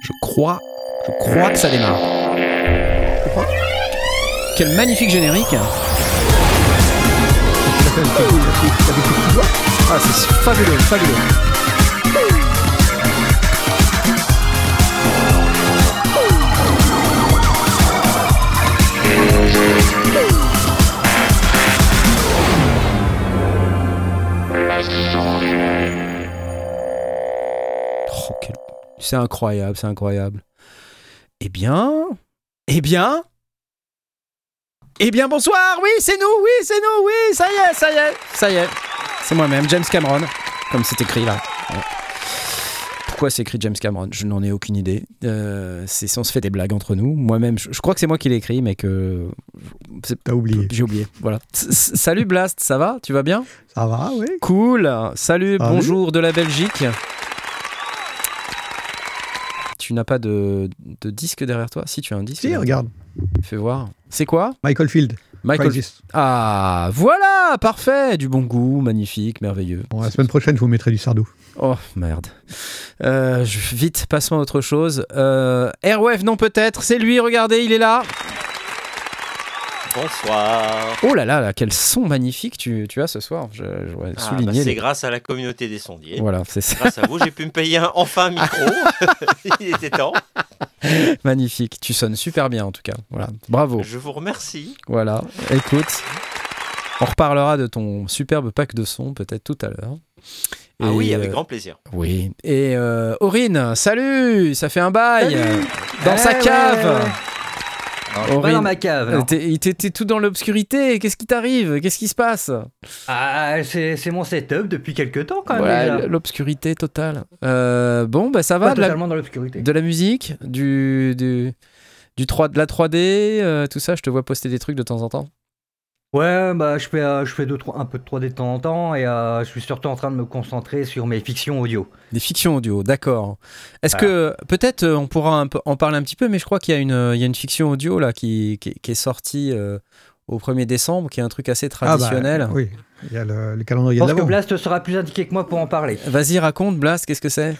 Je crois, je crois que ça démarre. Quel magnifique générique. Ah, c'est fabuleux, fabuleux. C'est incroyable, c'est incroyable. Eh bien, eh bien, eh bien, bonsoir. Oui, c'est nous, oui, c'est nous, oui, ça y est, ça y est, ça y est. C'est moi-même, James Cameron, comme c'est écrit là. Ouais. Pourquoi c'est écrit James Cameron? Je n'en ai aucune idée. Euh, c'est on se fait des blagues entre nous. Moi-même, je, je crois que c'est moi qui l'ai écrit, mais que T'as oublié. j'ai oublié. Voilà. S- Salut Blast, ça va? Tu vas bien? Ça va, oui. Cool. Salut, Salut. bonjour de la Belgique. Tu n'as pas de, de disque derrière toi Si, tu as un disque. Si, regarde. Fais voir. C'est quoi? Michael Field. Michael. Crisis. Ah, voilà, parfait. Du bon goût, magnifique, merveilleux. Bon, la semaine prochaine, je vous mettrai du Sardou. Oh, merde. Euh, je- vite, passe-moi à autre chose. Euh, Airwave, non, peut-être. C'est lui, regardez, il est là. Bonsoir. Oh là là, là quel son magnifique tu, tu as ce soir. Je, je voudrais Ah, bah, souligner. c'est les- grâce à la communauté des sondiers. Voilà, c'est ça. Grâce à vous, j'ai pu me payer un, enfin un micro. Il était temps. Magnifique. Tu sonnes super bien en tout cas. Voilà. Bravo. Je vous remercie. Voilà. Écoute, on reparlera de ton superbe pack de sons peut-être tout à l'heure. Ah oui, avec euh, grand plaisir. Oui. Et euh, Aurine, salut Ça fait un bail Salut. Dans sa ouais, cave ouais, je suis pas dans ma cave. T'es- tout dans l'obscurité. Qu'est-ce qui t'arrive? Qu'est-ce qui se passe? Ah, c'est mon setup depuis quelques temps quand même. L'obscurité totale. Euh, bon, bah ça va. Pas de la, totalement dans l'obscurité. de la musique, du, du, du 3, de la 3D, euh, tout ça. Je te vois poster des trucs de temps en temps. Ouais, bah je fais, euh, je fais deux, trois- un peu de 3D de temps en temps et euh, je suis surtout en train de me concentrer sur mes fictions audio. Des fictions audio, d'accord. Est-ce que peut-être euh, on pourra un peu en parler un petit peu, mais je crois qu'il y a une, euh, il y a une fiction audio là qui, qui, qui est sortie euh, au 1er décembre, qui est un truc assez traditionnel. Ah bah, oui, il y a le, le Je calendrier de pense que l'avant. Blast sera plus indiqué que moi pour en parler. Vas-y, raconte, Blast, qu'est-ce que c'est?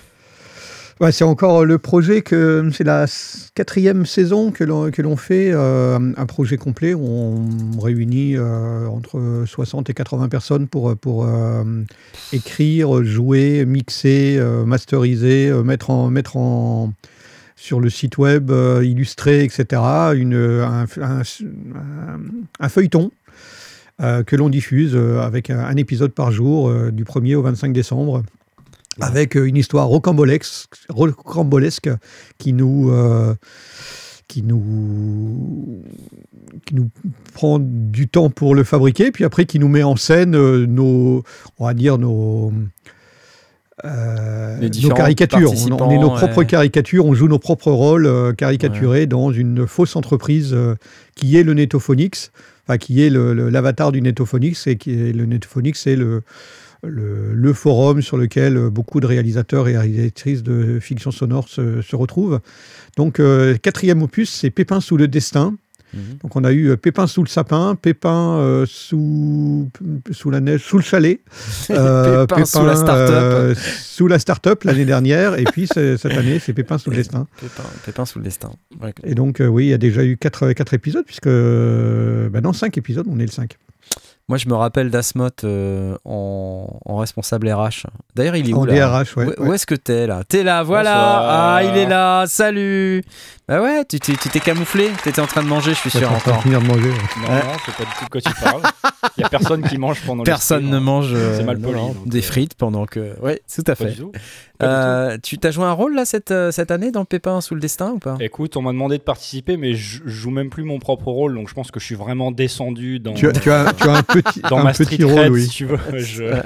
C'est encore le projet que c'est la quatrième saison que l'on fait, euh, un projet complet où on réunit euh, entre 60 et 80 personnes pour euh, écrire, jouer, mixer, euh, masteriser, euh, mettre en sur le site web, euh, illustrer, etc. Un, feuilleton euh, que l'on diffuse euh, avec un, épisode par jour euh, du 1er au 25 décembre avec euh, une histoire rocambolesque, rocambolesque qui nous euh, qui nous qui nous prend du temps pour le fabriquer, puis après qui nous met en scène euh, nos on va dire nos euh, nos caricatures. On, on est nos propres ouais. caricatures, on joue nos propres rôles euh, caricaturés dans une fausse entreprise euh, qui est le Netophonix, enfin qui est l'avatar du Netophonix, et qui est le Netophonix, c'est le, le, le forum sur lequel beaucoup de réalisateurs et réalisatrices de fiction sonore se, se retrouvent. Donc, euh, quatrième opus, c'est Pépin sous le destin. Mhm. Donc, on a eu euh, Pépin sous le sapin, Pépin euh, sous, sous la neige, sous le chalet, euh, Pépin sous la start-up. euh, sous la start-up l'année dernière, et puis cette année, c'est Pépin sous le destin. Pépin, Pépin sous le destin. Ouais. Et donc, oui, il y a déjà eu quatre, quatre épisodes, puisque. Bah non, cinq épisodes, on est le 5. Moi, je me rappelle d'Asmot euh, en, en responsable RH. D'ailleurs, il est où En là DRH, ouais. où, où est-ce que t'es là? T'es là, voilà Bonsoir. Ah, il est là, salut Bah ouais, tu t'es tu t'es camouflé, t'étais en train de manger, je suis sûr encore. finir de manger. ouais. Non, non, c'est pas du tout de quoi tu parles. Il y a personne qui mange pendant Personne ne mange euh, C'est mal non, poli, non, donc, des euh, frites pendant que... Ouais, tout à Pas fait. du tout. Pas du Euh, tu t'as joué un rôle là cette, cette année dans Pépin sous le destin ou pas? Écoute, on m'a demandé de participer, mais je joue même plus mon propre rôle, donc je pense que je suis vraiment descendu dans, Tu as, tu, as, tu as un petit, dans un ma petit rôle, oui. si tu veux. Je-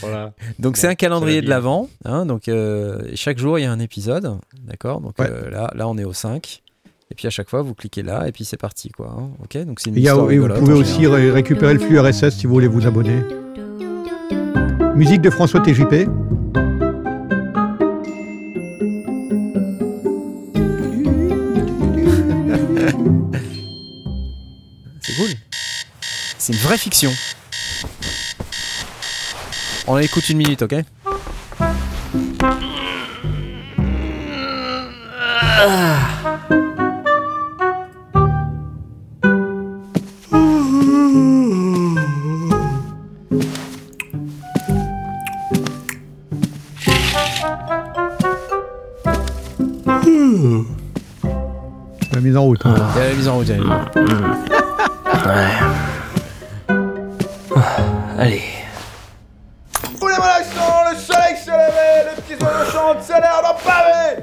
voilà. Donc c'est un calendrier de l'avant, hein, donc euh, chaque jour il y a un épisode, d'accord? Donc Ouais. euh, là, là on est au 5, et puis à chaque fois vous cliquez là, et puis c'est parti quoi, hein, ok Donc c'est une a- histoire et vous pouvez en aussi ré- récupérer le flux RSS si vous voulez vous abonner. Musique de François TJP. C'est cool. C'est une vraie fiction. On écoute une minute, ok? La mise en route. hein. Il y a la mise en route. il y a la mise en route. Allez. Voulez-moi l'accent, le soleil les petits oiseaux chantent, c'est pavé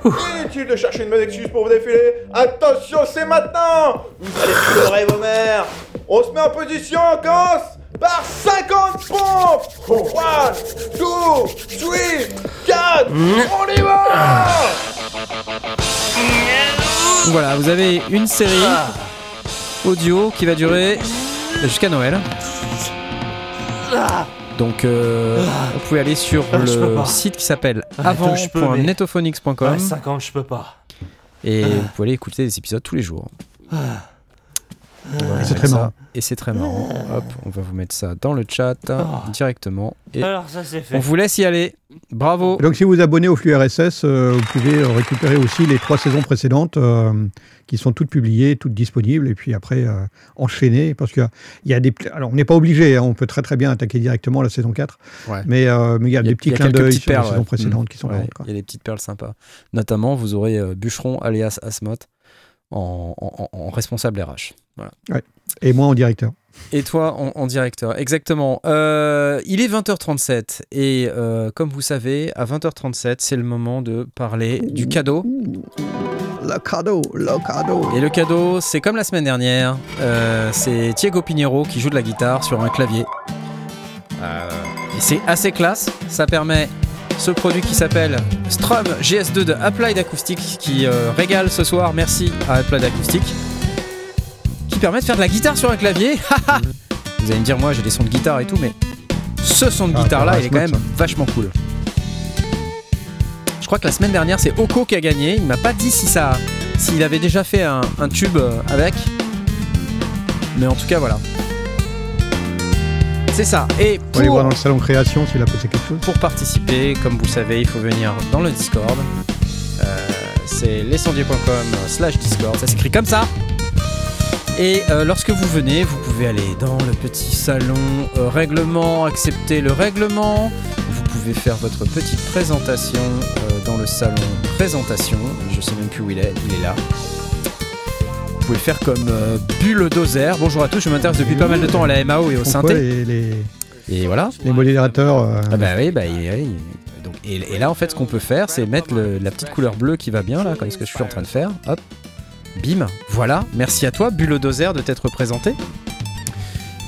Inutile de chercher une bonne excuse pour vous défiler. Attention, c'est maintenant. Vous allez pleurer vos mères. On se met en position, on commence par 50 pompes. 1, 2, 3, 4, on y va. Voilà, vous avez une série audio qui va durer jusqu'à Noël. Donc, euh, vous pouvez aller sur Ah, le site qui s'appelle mais- avant.netophonix.com 50, je peux pas. et vous pouvez aller écouter des épisodes tous les jours. C'est très ça- marrant. Et c'est très marrant. Hop, on va vous mettre ça dans le chat Ah. directement. Et Alors, ça c'est fait. on vous laisse y aller. Bravo. Et Donc, si vous vous abonnez au flux RSS, euh, vous pouvez euh, récupérer aussi les trois saisons précédentes euh, qui sont toutes publiées, toutes disponibles, et puis après euh, enchaîner. Parce qu'il y a- il y a des. Alors, on n'est pas obligé, hein, on peut très très bien attaquer directement la saison 4, Ouais. mais, euh, mais il y a des petits clins d'œil petites sur les perles, saisons précédentes qui sont Ouais, marrantes, quoi. Il y a des petites perles sympas. Notamment, vous aurez euh, Bûcheron alias Asmoth en, en- en- en responsable RH. Voilà. Et moi en directeur. Et toi en, en directeur, exactement. Euh, il est 20h37 et euh, comme vous savez, à 20h37, c'est le moment de parler du cadeau. Le cadeau, le cadeau. Et le cadeau, c'est comme la semaine dernière, euh, c'est Thiago Pinheiro qui joue de la guitare sur un clavier. Euh, et c'est assez classe, ça permet ce produit qui s'appelle Strum GS2 de Applied Acoustic qui euh, régale ce soir, merci à Applied Acoustic, qui permet de faire de la guitare sur un clavier. Vous allez me dire, moi j'ai des sons de guitare et tout, mais ce son de Ah, guitare là, il est quand même vachement cool. Je crois que la semaine dernière, c'est Oko qui a gagné. Il m'a pas dit si ça, s'il avait déjà fait un, un tube euh, avec. Mais en tout cas, voilà. C'est ça. Et va aller voir pour, dans le salon création s'il a posé quelque chose. pour participer, comme vous le savez, il faut venir dans le Discord. Euh, c'est lescendier.com slash Discord. Ça s'écrit comme ça. Et euh, lorsque vous venez, vous pouvez aller dans le petit salon euh, règlement, accepter le règlement. Vous pouvez faire votre petite présentation euh, dans le salon présentation. Je sais même plus où il est, il est là. Vous pouvez faire comme euh, Bulle Dozer. Bonjour à tous, je m'intéresse depuis pas mal de temps à la MAO et au synthé. les, Et voilà. les modérateurs. Ah bah oui, bah il- il- donc, et, et là en fait ce qu'on peut faire c'est mettre le- la petite couleur bleue qui va bien là, comme ce que je suis en train de faire. Hop, bim, voilà. Merci à toi, Bulldozer, de t'être présenté.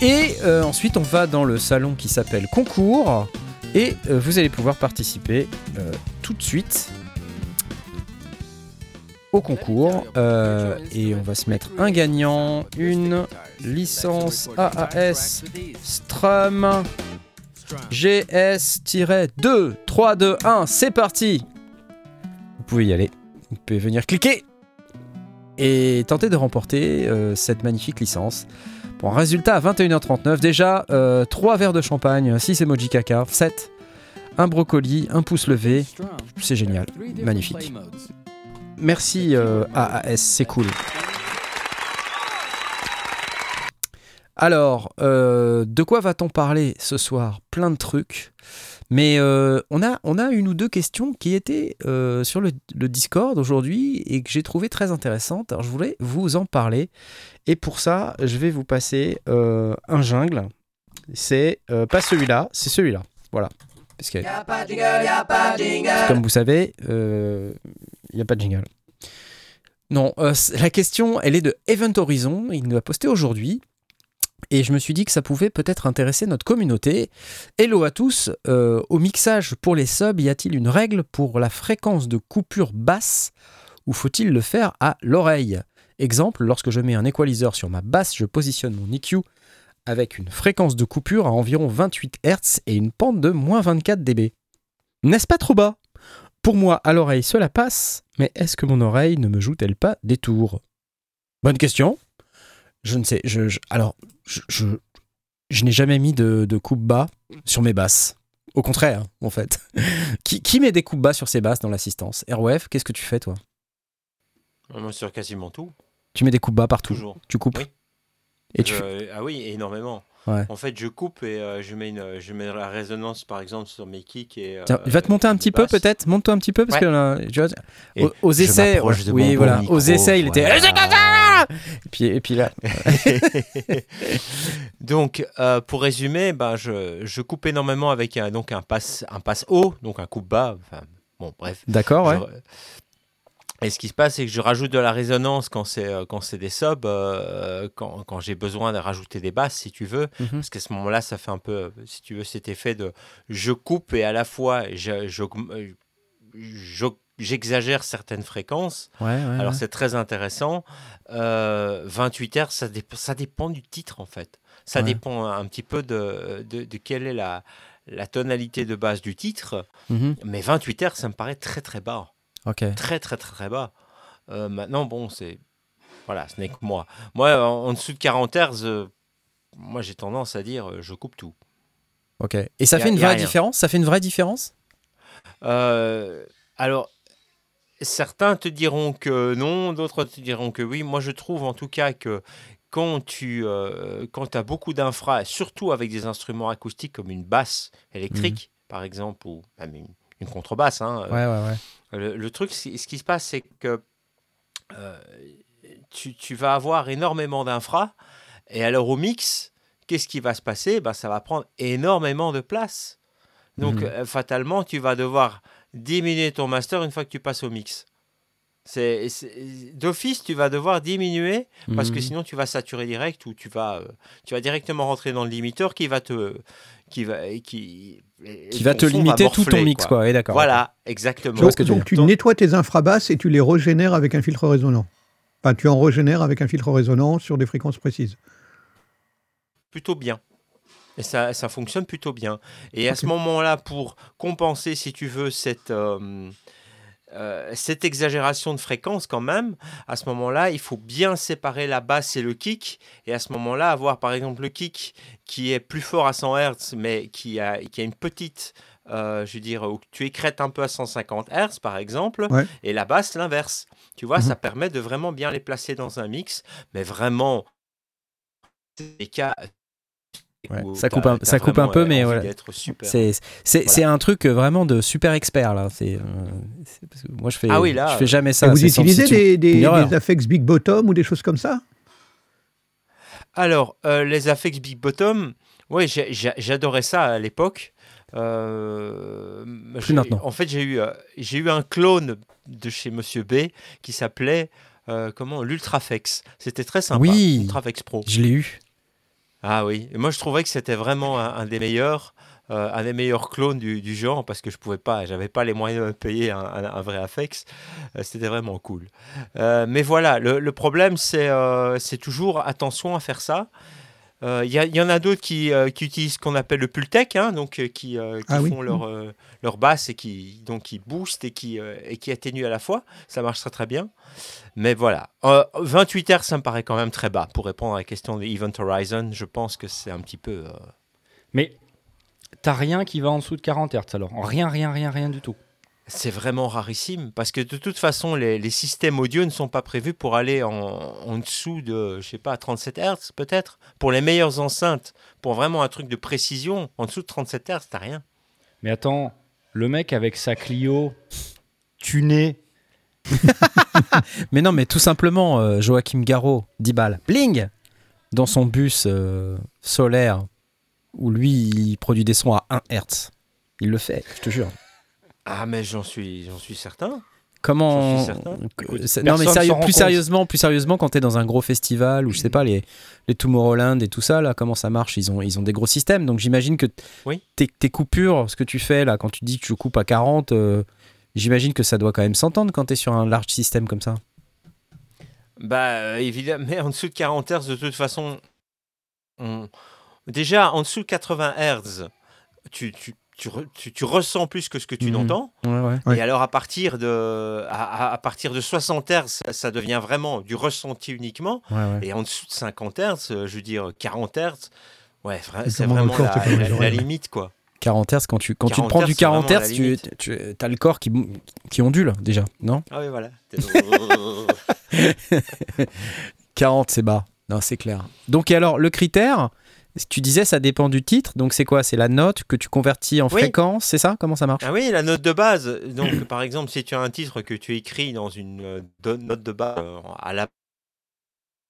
Et euh, ensuite on va dans le salon qui s'appelle concours. Et euh, vous allez pouvoir participer euh, tout de suite au concours. Et on va se mettre un gagnant, une licence AAS Strum GS-2 3 2 1 c'est parti. Vous pouvez y aller, vous pouvez venir cliquer et tenter de remporter euh, cette magnifique licence. Bon, résultat à 21h39, déjà 3 verres de champagne, 6 emoji caca, 7, un brocoli, un pouce levé, c'est génial, magnifique. Merci euh, AAS, c'est cool. Alors, euh, de quoi va-t-on parler ce soir? Plein de trucs. Mais euh, on, a, on a une ou deux questions qui étaient euh, sur le, le Discord aujourd'hui et que j'ai trouvé très intéressantes. Alors, je voulais vous en parler. Et pour ça, je vais vous passer euh, un jungle. C'est pas celui-là, c'est celui-là. Voilà. Parce que, comme vous savez, il n'y a pas de jingle. Non, la question, elle est de Event Horizon. Il nous a posté aujourd'hui. Et je me suis dit que ça pouvait peut-être intéresser notre communauté. Hello à tous. Euh, au mixage pour les subs, y a-t-il une règle pour la fréquence de coupure basse ou faut-il le faire à l'oreille? Exemple, lorsque je mets un equalizer sur ma basse, je positionne mon EQ avec une fréquence de coupure à environ 28 Hz et une pente de moins 24 dB. N'est-ce pas trop bas? Pour moi, à l'oreille, cela passe, mais est-ce que mon oreille ne me joue-t-elle pas des tours? Bonne question. Je ne sais. Je, je- alors, je, je, je n'ai jamais mis de, de coupe bas sur mes basses. Au contraire, en fait. qui, qui met des coupes bas sur ses basses dans l'assistance? ROF, qu'est-ce que tu fais, toi? Moi, sur quasiment tout, Tu mets des coups bas partout. toujours. Tu coupes. Oui. Et tu Je- fais- Ah oui, énormément. Ouais. En fait, je coupe et euh, je, mets une, je mets la résonance, par exemple, sur mes kicks. Et, euh, Tiens, va te monter un petit peu peut-être? Monte-toi un petit peu parce Ouais. que tu vois, aux, essais, oui voilà, aux essais, il était. voilà. Et puis et puis là, donc, euh, pour résumer, ben, je, je coupe énormément avec un, donc un passe, un passe haut, donc un coupe bas. Enfin, bon, bref. d'accord, ouais. Je- Et ce qui se passe, c'est que je rajoute de la résonance quand c'est euh, quand c'est des subs, euh, quand, quand j'ai besoin de rajouter des basses, si tu veux, Mhm. parce qu'à ce moment-là, ça fait un peu, si tu veux, cet effet de je coupe et à la fois je- euh, je- j'exagère certaines fréquences. Ouais, ouais, Alors ouais. c'est très intéressant. Euh, 28 Hz, ça, ça dépend du titre en fait. Ça dépend un petit peu de, de, de quelle est la, la tonalité de base du titre. Mhm. Mais 28 Hz, ça me paraît très très bas Ok. très très très très bas. Euh, maintenant, bon, c'est voilà, ce n'est que moi. Moi, en, en dessous de 40 Hz, euh, moi j'ai tendance à dire, euh, je coupe tout. Ok. Et ça a- fait une vraie différence? Ça fait une vraie différence? Euh, alors, certains te diront que non, d'autres te diront que oui. Moi, je trouve en tout cas que quand tu euh, quand as beaucoup d'infra, surtout avec des instruments acoustiques comme une basse électrique, par exemple, ou même une, une contrebasse, hein, euh, Ouais, ouais, ouais. Le, le truc, ce qui se passe, c'est que euh, tu, tu vas avoir énormément d'infra, et alors au mix, qu'est-ce qui va se passer? Ben, Ça va prendre énormément de place. Donc, euh, fatalement, tu vas devoir diminuer ton master une fois que tu passes au mix. C'est D'office, tu vas devoir diminuer parce que Mhm. sinon tu vas saturer direct ou tu vas, euh, tu vas directement rentrer dans le limiteur qui va te. Qui va, qui, et qui va te limiter tout ton mix, quoi. Ouais, d'accord. Voilà, exactement. Donc, ce que tu donc tu nettoies tes infrabasses et tu les régénères avec un filtre résonant. Enfin, tu en régénères avec un filtre résonant sur des fréquences précises. plutôt bien. Et ça, ça fonctionne plutôt bien. Et à ce moment-là, pour compenser, si tu veux, cette, euh, euh, cette exagération de fréquence quand même, à ce moment-là, il faut bien séparer la basse et le kick. Et à ce moment-là, avoir par exemple le kick qui est plus fort à 100 Hz, mais qui a, qui a une petite... euh, je veux dire, où tu écrètes un peu à 150 Hz par exemple, Ouais. et la basse l'inverse. Tu vois, Mhm. ça permet de vraiment bien les placer dans un mix, mais vraiment, des cas Ouais, ça coupe un- ça coupe peu, euh, mais voilà. C'est Voilà. un truc euh, vraiment de super expert là. C'est euh, c'est- parce que moi je fais Ah oui, là, je fais euh, jamais ça. Et vous utilisez des, des, affects Big Bottom ou des choses comme ça? Alors, euh, les Affects Big Bottom, ouais, j'adorais ça à l'époque. Euh, j'ai- maintenant. En fait, j'ai eu, euh, j'ai eu un clone de chez Monsieur B qui s'appelait euh, comment? l'Ultrafex. C'était très sympa. Oui. Ultrafex Pro. Je l'ai eu. Ah oui. Moi, je trouvais que c'était vraiment un, des meilleurs. euh, un des meilleurs clones du, genre parce que je pouvais pas, j'avais pas les moyens de me payer un vrai Afex. Euh, C'était vraiment cool. Euh, mais voilà, le, le problème c'est euh, c'est toujours attention à faire ça. Euh, Il y, il y en a d'autres qui, euh, qui utilisent ce qu'on appelle le Pultec, hein, donc euh, qui, euh, qui Ah oui. font leur, euh, leur basse et qui, donc, qui boostent et qui, euh, et qui atténuent à la fois. Ça marche très très bien. Mais voilà, Euh, 28 Hz, ça me paraît quand même très bas. Pour répondre à la question de Event Horizon, je pense que c'est un petit peu... euh, Mais t'as rien qui va en dessous de 40 Hz alors Rien, rien, rien, rien du tout. C'est vraiment rarissime parce que de toute façon, les, les systèmes audio ne sont pas prévus pour aller en, en dessous de, je sais pas, 37 Hz peut-être. Pour les meilleures enceintes, pour vraiment un truc de précision, en dessous de 37 Hz, t'as rien. Mais attends, le mec avec sa Clio tunée, Mais non, mais tout simplement, euh, Joachim Garraud, 10 balles, bling Dans son bus euh, solaire, où lui, il produit des sons à 1 Hertz. Il le fait, je te jure. Ah, mais j'en suis, j'en suis certain. Comment suis certain. Non mais sérieux- plus sérieusement, plus sérieusement, quand t'es dans un gros festival ou je sais pas les les Tomorrowland et tout ça là, comment ça marche? Ils ont ils ont des gros systèmes, donc j'imagine que Oui. tes, tes coupures, ce que tu fais là, quand tu dis que tu coupes à 40, euh, j'imagine que ça doit quand même s'entendre quand t'es sur un large système comme ça. Bah, euh, évidemment, mais en dessous de 40 Hz, de toute façon, on- déjà, en dessous de 80 Hz, tu, tu, tu, re- tu- tu ressens plus que ce que tu Mhm. n'entends. Ouais ouais. Ouais. Et alors, à partir de, à, partir de 60 Hz, ça, ça devient vraiment du ressenti uniquement. Ouais, ouais. Et en dessous de 50 Hz, euh, je veux dire 40 Hz, ouais, c'est vraiment la, la- limite, quoi. 40 Hz quand tu quand tu te 40 prends Hz, du c'est 40 vraiment la Hz, tu as le corps qui qui ondule déjà, non? Ah oui, voilà. 40, c'est bas. Non, c'est clair. Donc, et alors, le critère, tu disais, ça dépend du titre. Donc, c'est quoi? C'est la note que tu convertis en Oui. fréquence, c'est ça? Comment ça marche? Ah oui, la note de base. Donc, par exemple, si tu as un titre que tu écris dans une euh, note de base euh, à la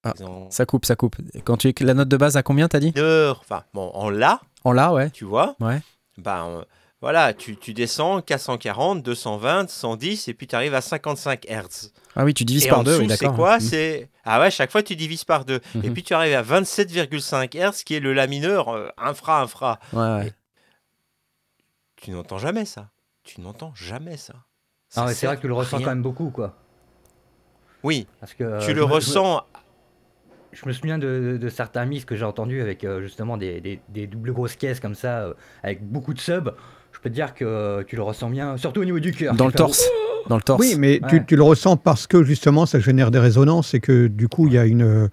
Ah. Ça coupe, ça coupe. Quand tu la note de base à combien, t'as dit? Mineur, enfin, bon, en la, En la, ouais. tu vois? Ouais. Euh, voilà, tu, tu descends 440, 220, 110, et puis tu arrives à 55 Hz. Ah oui, tu divises Et par en deux, oui, c'est quoi Mhm. C'est ah ouais, chaque fois tu divises par deux. Et Mhm. puis tu arrives à 27,5 Hz, qui est le la mineur euh, infra infra. Ouais, ouais. Tu n'entends jamais ça. Tu n'entends jamais ça. Ah Ça ouais, c'est vrai que tu le ressens rien. quand même beaucoup, quoi. Oui, Parce que, euh, tu je le me- je me- ressens. Je me souviens de, de certains mix que j'ai entendus avec euh, justement des, des- des doubles grosses caisses comme ça, euh, avec beaucoup de subs. Je peux te dire que tu le ressens bien, surtout au niveau du cœur. Dans le torse. Dans le torse. Oui, mais tu, Ouais. tu le ressens parce que justement ça génère des résonances et que du coup il y a une.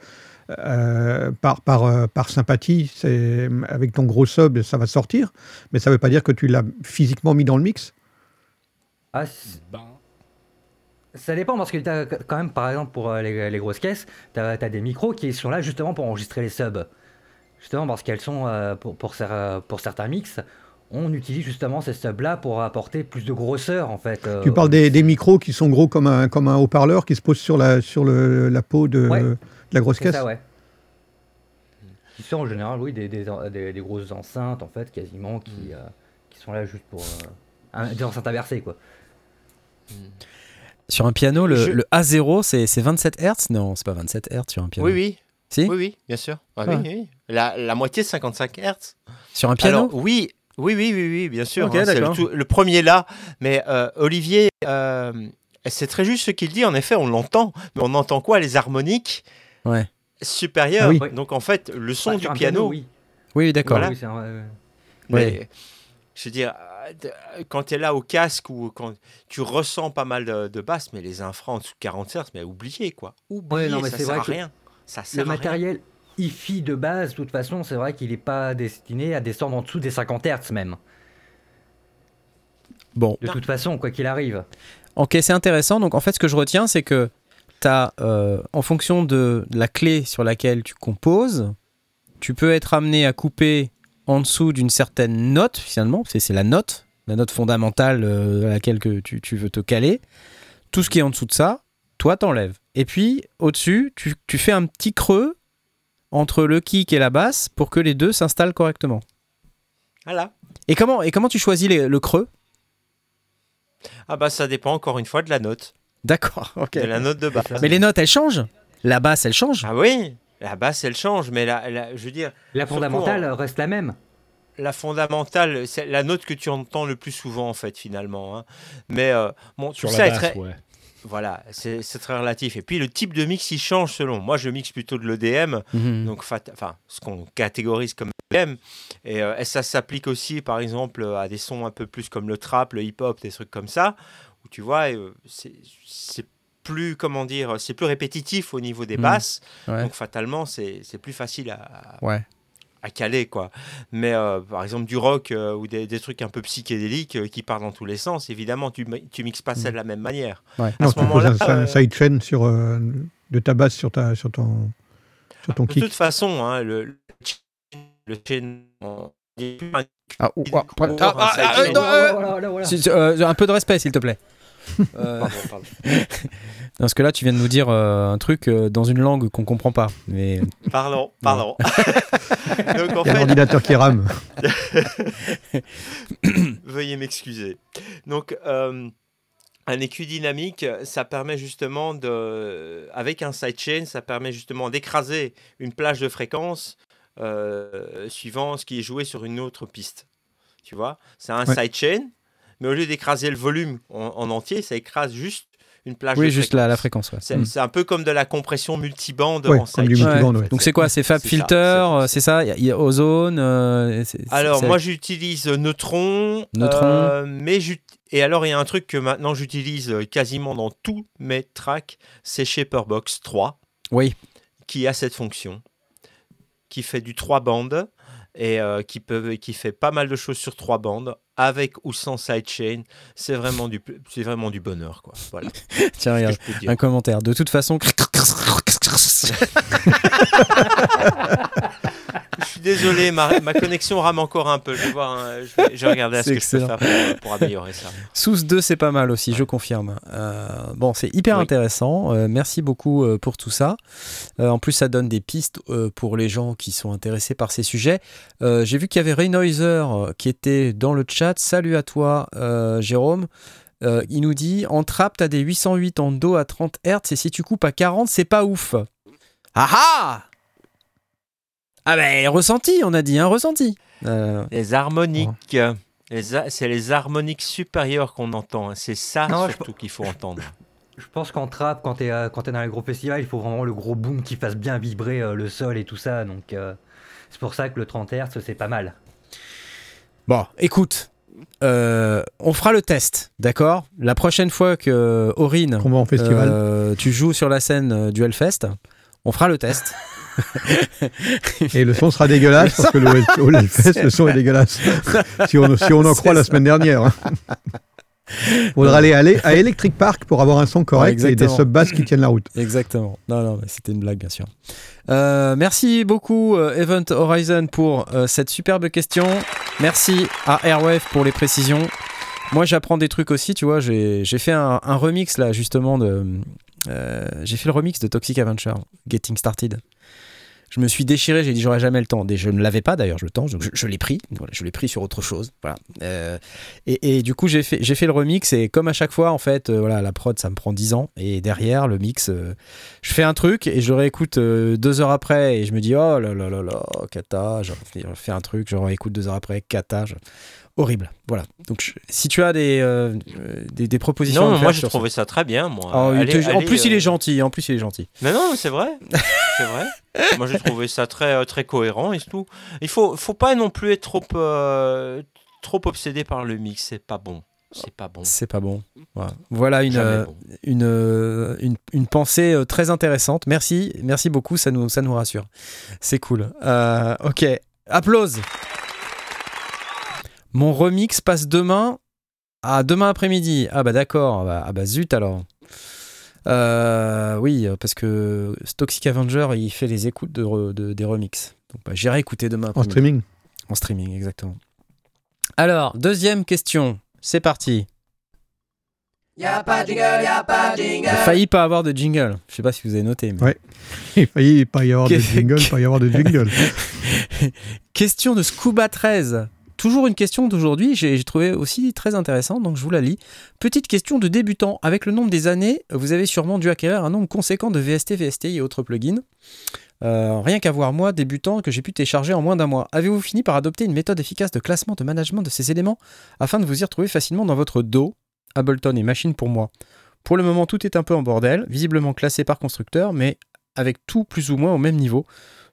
euh, par, par, euh, par sympathie, c'est avec ton gros sub, ça va sortir, mais ça ne veut pas dire que tu l'as physiquement mis dans le mix. Ah, Ben, ça dépend parce que tu as quand même, par exemple, pour euh, les, les grosses caisses, tu as, des micros qui sont là justement pour enregistrer les subs. Justement parce qu'elles sont, euh, pour, pour, pour certains mix, on utilise justement ces subs-là pour apporter plus de grosseur en fait. euh, Tu parles des, micros qui sont gros comme un, comme un haut-parleur qui se pose sur la, sur le, la peau de, Ouais. de la grosse caisse. ça, ouais. Qui sont en général, oui, des, des, des- des grosses enceintes, en fait, quasiment, Mm. qui, euh, qui sont là juste pour. euh, un- des enceintes inversées, quoi. Sur un piano, le, Je- le A0, c'est c'est 27 Hz Non, c'est pas 27 Hz sur un piano. Oui, oui. Si? Oui, oui, bien sûr. Ah, Ouais. oui, oui. La, la moitié de 55 Hz. Sur un piano? Alors, oui, oui, oui, oui, oui, bien sûr. Hein, c'est le, tout- le premier là. Mais euh, Olivier, euh, c'est très juste ce qu'il dit. En effet, on l'entend. Mais on entend quoi Les harmoniques Ouais. supérieures? Ah oui. Donc, en fait, le son Ah, du piano. oui. D'accord. Voilà. Oui, c'est un- ouais, ouais. Mais, Ouais. je veux dire, euh, quand tu es là au casque ou quand tu ressens pas mal de, de basses, mais les infras en dessous de 40 Hz, mais oubliez quoi. Oubliez, non, mais ça c'est sert vrai à que rien. Ça Le sert à rien. Hi-fi de base, de toute façon, c'est vrai qu'il n'est pas destiné à descendre en dessous des 50 Hz même. Bon, De toute façon, quoi qu'il arrive. ok, c'est intéressant. Donc, en fait, ce que je retiens, c'est que tu as, en fonction de la clé sur laquelle tu composes, tu peux être amené à couper en dessous d'une certaine note, finalement, c'est c'est la note, la note fondamentale euh, à laquelle que tu, tu veux te caler. Tout ce qui est en dessous de ça, toi, t'enlèves. Et puis, au-dessus, tu, tu fais un petit creux entre le kick et la basse pour que les deux s'installent correctement. Voilà. Et comment, et comment tu choisis les- le creux? Ah bah ça dépend encore une fois de la note. D'accord, ok. De la note de base. Mais les notes, elles changent? La basse, elle change? Ah oui, la basse elle change, mais la, la- je veux dire, La fondamentale en- reste la même. la fondamentale, c'est la note que tu entends le plus souvent en fait finalement. hein. Mais euh, bon, sur tout la ça basse, est très, ouais. Voilà, c'est très relatif. Et puis le type de mix il change selon. Moi je mixe plutôt de l'EDM, Mhm. donc enfin ce qu'on catégorise comme EDM. Et, euh, et ça s'applique aussi par exemple à des sons un peu plus comme le trap, le hip-hop, des trucs comme ça, où tu vois, euh, c'est plus comment dire, c'est plus répétitif au niveau des Mhm. basses. Ouais. Donc fatalement c'est c'est plus facile à, Ouais. À caler quoi. Mais euh, par exemple du rock euh, ou des, des trucs un peu psychédéliques euh, qui partent dans tous les sens, évidemment tu, mi- tu mixes pas ça de la même manière. Ouais. À Non, ce tu poses moment-là, un, euh, un sidechain sur, euh, de ta basse sur, ta, sur, ton, sur ton De kick. toute façon, hein, le, chain, Ah, ah, ah, ah, ah, euh, euh, un peu de respect, s'il te plaît. Euh, Pardon, pardon. parce que là, tu viens de nous dire euh, un truc euh, dans une langue qu'on comprend pas. Mais Pardon, pardon. Donc en Il y a un fait, ordinateur qui rame. veuillez m'excuser. Donc euh, un écu dynamique, ça permet justement de, avec un sidechain, ça permet justement d'écraser une plage de fréquence euh, suivant ce qui est joué sur une autre piste. Tu vois, c'est un Ouais. sidechain, mais au lieu d'écraser le volume en, en entier, ça écrase juste une plage de oui, juste la, la fréquence. ouais. C'est Mm. c'est un peu comme de la compression multibande Ouais, en comme du multiband, ouais. Donc c'est quoi C'est Fab C'est ça, Filter, c'est- euh, c'est ça Il y a- Ozone euh, Alors moi j'utilise Neutron, Neutron. euh, mais et alors il y a un truc que maintenant j'utilise quasiment dans tous mes tracks, c'est Shaperbox 3 Oui. qui a cette fonction, qui fait du 3 bandes et euh, qui, peut, qui fait pas mal de choses sur trois bandes, avec ou sans sidechain. C'est vraiment du, c'est vraiment du bonheur, quoi. Voilà. Tiens, regarde, un commentaire. De toute façon, Je suis désolé, ma, ma connexion rame encore un peu. Je vais, voir, hein, je vais, je vais regarder à ce que je peux faire pour, pour améliorer ça. Sous 2, c'est pas mal aussi, je confirme. Euh, bon, c'est hyper Oui. intéressant. Euh, merci beaucoup euh, pour tout ça. Euh, en plus, ça donne des pistes pour les gens qui sont intéressés par ces sujets. J'ai vu qu'il y avait Reynoiser euh, qui était dans le chat. Salut à toi, Jérôme. Euh, il nous dit en trap, t'as des 808 en Do à 30 Hz et si tu coupes à 40, c'est pas ouf. Ah ah Ah ben, ressenti, on a dit, un ressenti. Euh, Les harmoniques. C'est les harmoniques supérieures qu'on entend. hein. C'est ça Non, je surtout qu'il faut entendre. Je pense qu'en trap, quand t'es euh, quand t'es dans les gros festivals, il faut vraiment le gros boom qui fasse bien vibrer euh, le sol et tout ça. Donc euh, c'est pour ça que le 30 Hz c'est pas mal. Bon, écoute, euh, on fera le test, d'accord? La prochaine fois que Aurine, en festival. euh, tu joues sur la scène euh, du Hellfest, on fera le test. Et le son sera dégueulasse parce que le, au Hellfest, le son est dégueulasse. si, on, si on en croit la semaine dernière. hein. Faudra aller, aller à Electric Park pour avoir un son correct et des exactement. sub-basses qui tiennent la route. Exactement. Non, non, c'était une blague, bien sûr. Euh, merci beaucoup, euh, Event Horizon, pour euh, cette superbe question. Merci à Airwave pour les précisions. Moi, j'apprends des trucs aussi, tu vois. J'ai fait un, un remix, là, justement, de. j'ai fait le remix de Toxic Avenger, Getting Started. Je me suis déchiré, j'ai dit j'aurais jamais le temps. Je ne l'avais pas d'ailleurs, le temps, donc je, l'ai pris. Je l'ai pris sur autre chose. Voilà. Euh, et, du coup, j'ai fait, le remix et comme à chaque fois, en fait, euh, voilà, la prod, ça me prend 10 ans. Et derrière, le mix, euh, je fais un truc et je le réécoute deux heures après et je me dis oh là là là là, cata, je fais un truc, je réécoute deux heures après, cata. je- Horrible. Voilà. Donc, je- si tu as des, euh, euh, des, des propositions. Non, mais moi j'ai ça- trouvé ça très bien. Moi. Oh, Allez- en plus, il euh, est gentil. En plus, il est gentil. Mais non, c'est vrai. c'est vrai. Moi, j'ai trouvé ça très, euh, très cohérent et tout. Il faut, faut pas non plus être trop, euh, trop obsédé par le mix. C'est pas bon. C'est pas bon. C'est pas bon. Voilà, Voilà une, euh, bon. une, euh, une, une pensée euh, très intéressante. Merci, merci beaucoup, ça nous, ça nous rassure. C'est cool. Euh, ok, applause. Mon remix passe demain à demain après-midi. Ah bah d'accord, ah bah, ah bah zut alors. Euh, oui, parce que Toxic Avenger, il fait les écoutes de, de- des remixes. Donc bah, j'irai écouter demain En après-midi. streaming. En streaming, exactement. Alors, deuxième question. C'est parti. Il a failli pas avoir de jingle. Je sais pas si vous avez noté. mais- Ouais. Il failli pas y avoir de jingle, pas y avoir de jingle. Question de Scuba 13. Toujours une question d'aujourd'hui, j'ai trouvé aussi très intéressante, donc je vous la lis. Petite question de débutant. Avec le nombre des années, vous avez sûrement dû acquérir un nombre conséquent de VST, VSTI et autres plugins. Euh, rien qu'à voir moi, débutant, que j'ai pu télécharger en moins d'un mois. Avez-vous fini par adopter une méthode efficace de classement, de management de ces éléments afin de vous y retrouver facilement dans votre dos Ableton et machine pour moi? Pour le moment, tout est un peu en bordel, visiblement classé par constructeur, mais avec tout plus ou moins au même niveau.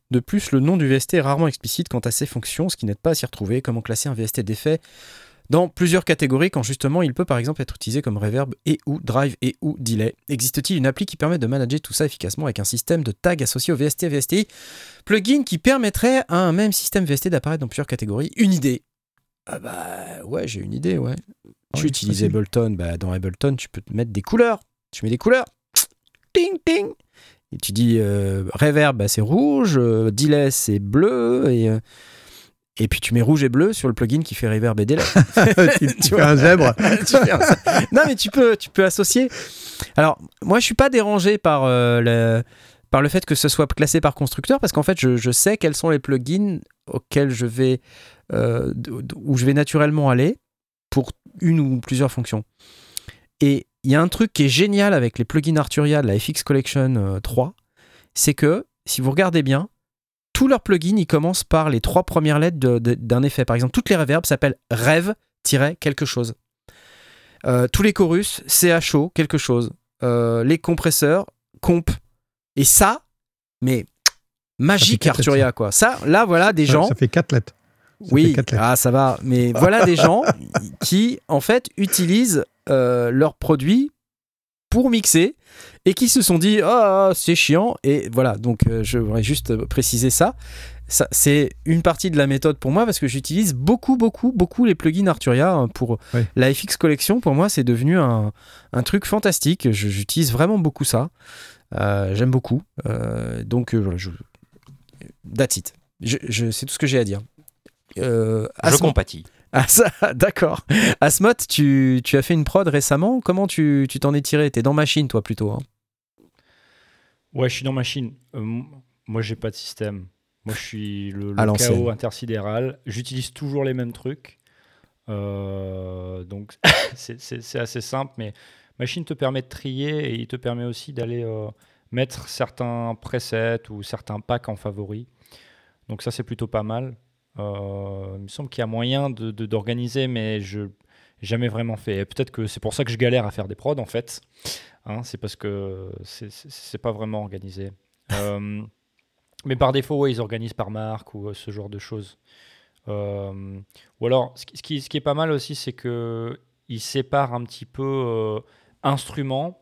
De plus, le nom du VST est rarement explicite quant à ses fonctions, ce qui n'aide pas à s'y retrouver. Comment classer un VST d'effet dans plusieurs catégories quand justement il peut par exemple être utilisé comme reverb et ou drive et ou delay. Existe-t-il une appli qui permet de manager tout ça efficacement avec un système de tags associé au VST VSTI Plugin qui permettrait à un même système VST d'apparaître dans plusieurs catégories Une idée Ah bah ouais, j'ai une idée, ouais. tu utilises. Ableton, bah dans Ableton tu peux te mettre des couleurs. Tu mets des couleurs. Ting ting et tu dis euh, reverb, bah, c'est rouge, euh, delay, c'est bleu, et, euh, et puis tu mets rouge et bleu sur le plugin qui fait reverb et delay. tu, tu fais un zèbre. Tu fais un- non, mais tu peux, tu peux associer. Alors, moi, je suis pas dérangé par, euh, le, par le fait que ce soit classé par constructeur, parce qu'en fait, je, je sais quels sont les plugins auxquels je vais, euh, où je vais naturellement aller pour une ou plusieurs fonctions. Et il y a un truc qui est génial avec les plugins Arturia de la FX Collection euh, 3, c'est que si vous regardez bien, tous leurs plugins, ils commencent par les trois premières lettres d'un effet. Par exemple, toutes les reverbs s'appellent rêve-quelque chose. Euh, tous les chorus, CHO, quelque chose. Euh, les compresseurs, comp. Et ça, mais magique lettres, Arturia, quoi. Ça, là, voilà des gens. Ça fait quatre lettres. Ça Oui, quatre lettres. ah, ça va. Mais voilà des gens qui, en fait, utilisent euh, leurs produits pour mixer et qui se sont dit ah c'est chiant et voilà donc euh, je voudrais juste préciser ça ça, c'est une partie de la méthode pour moi parce que j'utilise beaucoup, beaucoup, beaucoup les plugins Arturia hein, pour la FX Collection. Pour moi, c'est devenu un, un truc fantastique. Je- J'utilise vraiment beaucoup ça. Euh, J'aime beaucoup. Euh, donc, euh, voilà, je... that's it. Je, je- c'est tout ce que j'ai à dire. Euh, Je compatis. Ah ça, d'accord. Asmot, tu, tu as fait une prod récemment. Comment tu tu t'en es tiré? T'es dans machine, toi, plutôt. hein Ouais, je suis dans machine. Euh, moi, j'ai pas de système. Moi, je suis le, le chaos intersidéral. J'utilise toujours les mêmes trucs. Euh, donc, c'est- c'est c'est assez simple. Mais machine te permet de trier et il te permet aussi d'aller euh, mettre certains presets ou certains packs en favori. Donc, ça, c'est plutôt pas mal. Euh, il me semble qu'il y a moyen de- de- d'organiser, mais je n'ai jamais vraiment fait. Peut-être que c'est pour ça que je galère à faire des prods, en fait. Hein, c'est parce que c'est- pas vraiment organisé. Euh, mais par défaut, ouais, ils organisent par marque ou euh, ce genre de choses. Euh, ou alors, ce qui, ce est pas mal aussi, c'est que ils séparent un petit peu instruments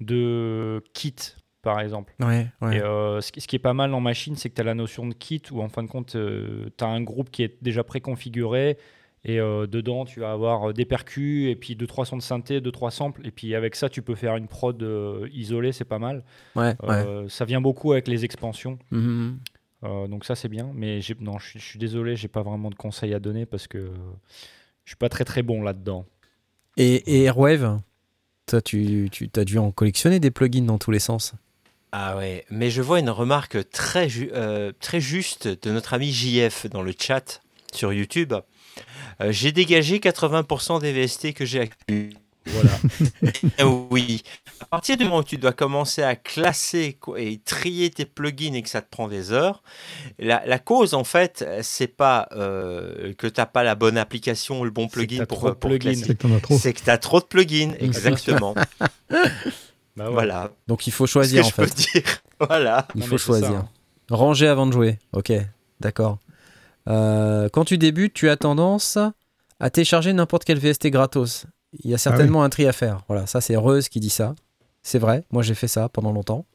de kit, par exemple. Ouais, Et euh, ce, qui, est pas mal en machine, c'est que tu as la notion de kit où en fin de compte, tu as un groupe qui est déjà préconfiguré et euh, dedans, tu vas avoir euh, des percus et puis 2-3 sons de synthé, 2-3 samples. Et puis avec ça, tu peux faire une prod euh, isolée, c'est pas mal. ouais. Euh, Ça vient beaucoup avec les expansions. Mhm. Euh, donc ça, c'est bien. Mais non, je suis- je suis désolé, j'ai pas vraiment de conseils à donner parce que je suis pas très très bon là-dedans. Et, et Airwave toi, tu, tu as dû en collectionner des plugins dans tous les sens. Ah ouais, mais je vois une remarque très, ju- euh, très juste de notre ami JF dans le chat sur YouTube. Euh, j'ai dégagé 80% des VST que j'ai accumulés. Voilà. Eh oui. À partir du moment où tu dois commencer à classer et trier tes plugins et que ça te prend des heures, la, la cause en fait, c'est pas euh, que tu n'as pas la bonne application ou le bon plugin t'as pour, pour trop. C'est que tu as trop de plugins, exactement. Bah ouais. Voilà. Donc il faut choisir en je peux fait. dire. Voilà. Il Non, faut ça, choisir. hein. Ranger avant de jouer. Ok, d'accord. Euh, quand tu débutes, tu as tendance à télécharger n'importe quel VST gratos. Il y a certainement un tri à faire. Voilà, ça c'est Reuse qui dit ça. C'est vrai, moi j'ai fait ça pendant longtemps.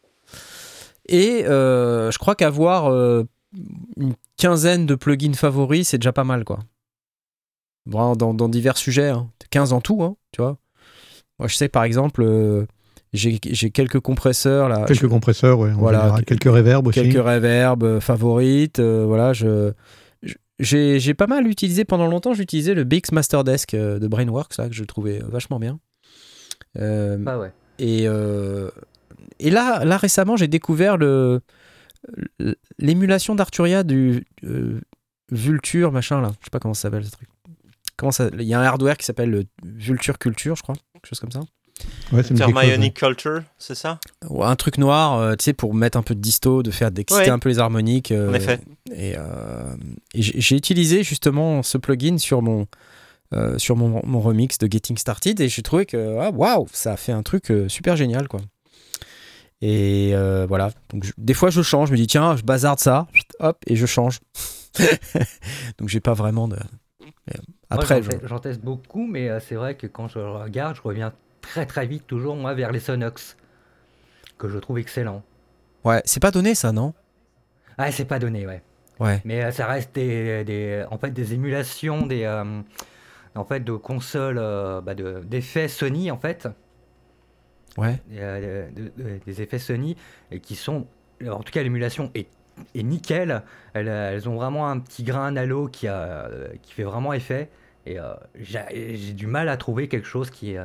Et euh, je crois qu'avoir euh, une quinzaine de plugins favoris, c'est déjà pas mal, quoi. Dans, dans divers sujets, hein. 15 en tout, hein, tu vois. Moi je sais par exemple, euh, j'ai j'ai quelques compresseurs là. Quelques compresseurs, ouais, en Voilà. général. quelques reverbs aussi. quelques reverbs euh, favorites. euh, voilà, je j'ai j'ai pas mal utilisé pendant longtemps. J'ai utilisé le BX Master Desk euh, de Brainworks là que je trouvais vachement bien. Euh, Bah ouais. et euh, et là là récemment j'ai découvert le l'émulation d'Arturia du euh, Vulture machin là. Je sais pas comment ça s'appelle ce truc. Comment ça Il y a un hardware qui s'appelle le Vulture Culture, je crois, quelque chose comme ça. Ouais, ouais. Thermionic Culture, c'est ça? Ou un truc noir, euh, tu sais, pour mettre un peu de disto, de faire d'exciter Ouais. un peu les harmoniques. euh, En effet. Et, euh, et j'ai utilisé justement ce plugin sur mon, euh, sur mon, mon remix de Getting Started et j'ai trouvé que ah, waouh, ça a fait un truc euh, super génial quoi. Et euh, voilà, donc je- des fois je change, je me dis tiens, je bazarde ça, hop, et je change. donc j'ai pas vraiment de. Après, j'en je- te- j'en teste beaucoup, mais c'est vrai que quand je regarde, je reviens très très vite toujours moi vers les Sonox que je trouve excellents. ouais, c'est pas donné ça, non? Ah, c'est pas donné, ouais. Ouais. Mais euh, ça reste des, des- en fait des émulations des euh, en fait de consoles euh, bah, de- d'effets Sony en fait, Ouais. Euh, de- de- des effets Sony et qui sont en tout cas l'émulation est, est nickel. Elles, elles ont vraiment un petit grain analo qui a qui fait vraiment effet et j'ai du mal à trouver quelque chose qui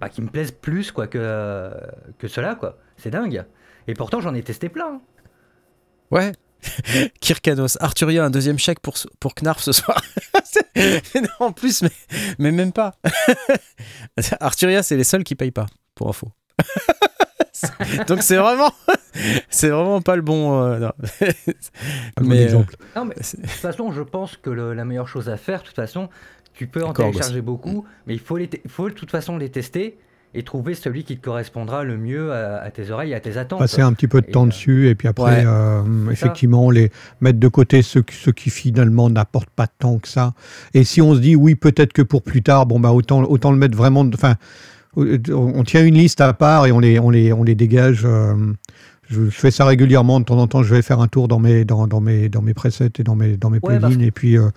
bah, qui me plaise plus quoi que que cela quoi. C'est dingue. Et pourtant j'en ai testé plein. Ouais. Kirkanos, Arturia, un deuxième chèque pour, pour Knarf ce soir. Non, en plus, mais, mais même pas. Arturia, c'est les seuls qui payent pas, pour info. Donc c'est vraiment, c'est vraiment pas le bon. euh, non. Un bon Mais, euh, exemple. Non, mais de toute façon, je pense que le- la meilleure chose à faire, de toute façon, tu peux en D'accord, télécharger beaucoup, mais il faut, les faut de toute façon les tester et trouver celui qui te correspondra le mieux à, à tes oreilles à tes attentes. Passer un petit peu de Et, temps euh, dessus et puis après, ouais. euh, ça. effectivement, les mettre de côté ceux, qui- ceux qui finalement n'apportent pas tant que ça. Et si on se dit oui, peut-être que pour plus tard, bon bah autant autant le mettre vraiment. Enfin, on on tient une liste à part et on les on les on les dégage. euh, je, je fais ça régulièrement. De temps en temps, je vais faire un tour dans mes, dans, dans mes, dans mes presets et dans mes, dans mes plugins. Et puis, euh,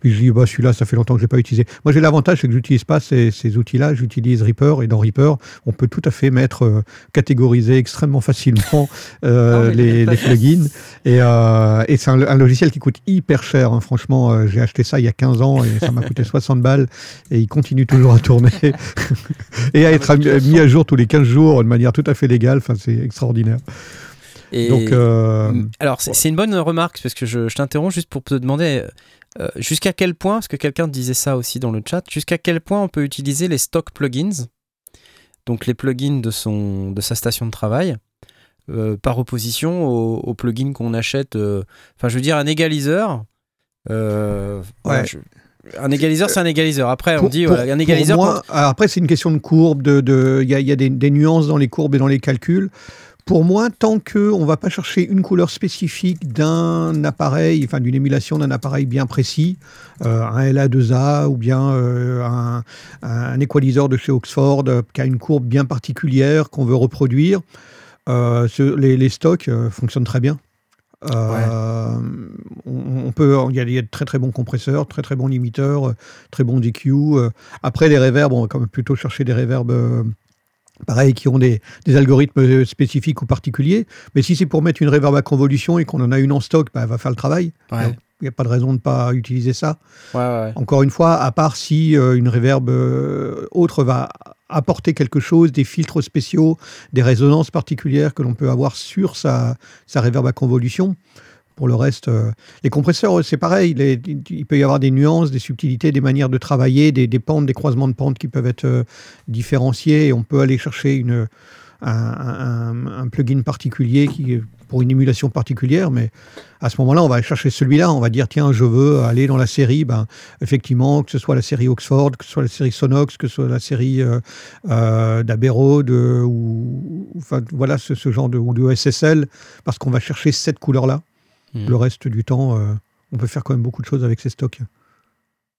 puis je dis, bah, celui-là, ça fait longtemps que je l'ai pas utilisé. Moi, j'ai l'avantage, c'est que j'utilise pas ces, ces outils-là. J'utilise Reaper. Et dans Reaper, on peut tout à fait mettre, euh, catégoriser extrêmement facilement euh, Non, mais les, les plugins. Et, euh, et c'est un, un logiciel qui coûte hyper cher. hein. Franchement, euh, j'ai acheté ça il y a 15 ans et ça m'a coûté 60 balles. Et il continue toujours à tourner et à mais être mis à jour tous les 15 jours de manière tout à fait légale. Enfin, c'est extraordinaire. Et- Donc, euh. Alors, c'est une bonne remarque parce que je, je t'interromps juste pour te demander euh, jusqu'à quel point, parce que quelqu'un disait ça aussi dans le chat, jusqu'à quel point on peut utiliser les stock plugins, donc les plugins de, son, de sa station de travail, euh, par opposition aux, aux plugins qu'on achète. Enfin, je veux dire, un égaliseur. voilà, Ouais. je- un égaliseur, c'est un égaliseur. Après, on dit pour- un pour égaliseur. moi, après, c'est une question de courbe. De, de- il y a, y a des, des nuances dans les courbes et dans les calculs. Pour moi, tant qu'on ne va pas chercher une couleur spécifique d'un appareil, enfin d'une émulation d'un appareil bien précis, euh, un LA2A ou bien euh, un, un équaliseur de chez Oxford euh, qui a une courbe bien particulière qu'on veut reproduire, ce- les, les stocks fonctionnent très bien. Euh, on, on peut, il y, a, il y a de très très bons compresseurs, très très bons limiteurs, très bons DQ. euh. Après, les reverbs, on va quand même plutôt chercher des reverbs pareil, qui ont des, des algorithmes euh, spécifiques ou particuliers. Mais si c'est pour mettre une reverb à convolution et qu'on en a une en stock, bah, elle va faire le travail. Ouais. Il n'y a pas de raison de ne pas utiliser ça. Ouais, ouais. Encore une fois, à part si euh, une reverb euh, autre va apporter quelque chose, des filtres spéciaux, des résonances particulières que l'on peut avoir sur sa, sa reverb à convolution. Pour le reste, euh, les compresseurs, c'est pareil. il peut y avoir des nuances, des subtilités, des manières de travailler, des, pentes, des croisements de pentes qui peuvent être euh, différenciés. On peut aller chercher une, un, plugin particulier pour une émulation particulière. Mais à ce moment-là, on va chercher celui-là. On va dire, tiens, je veux aller dans la série. Ben, effectivement, que ce soit la série Oxford, que ce soit la série Sonox, que ce soit la série euh, euh, euh, ou, enfin, voilà, ce, genre ou de SSL, parce qu'on va chercher cette couleur-là. Mhm. Le reste du temps, euh, on peut faire quand même beaucoup de choses avec ces stocks.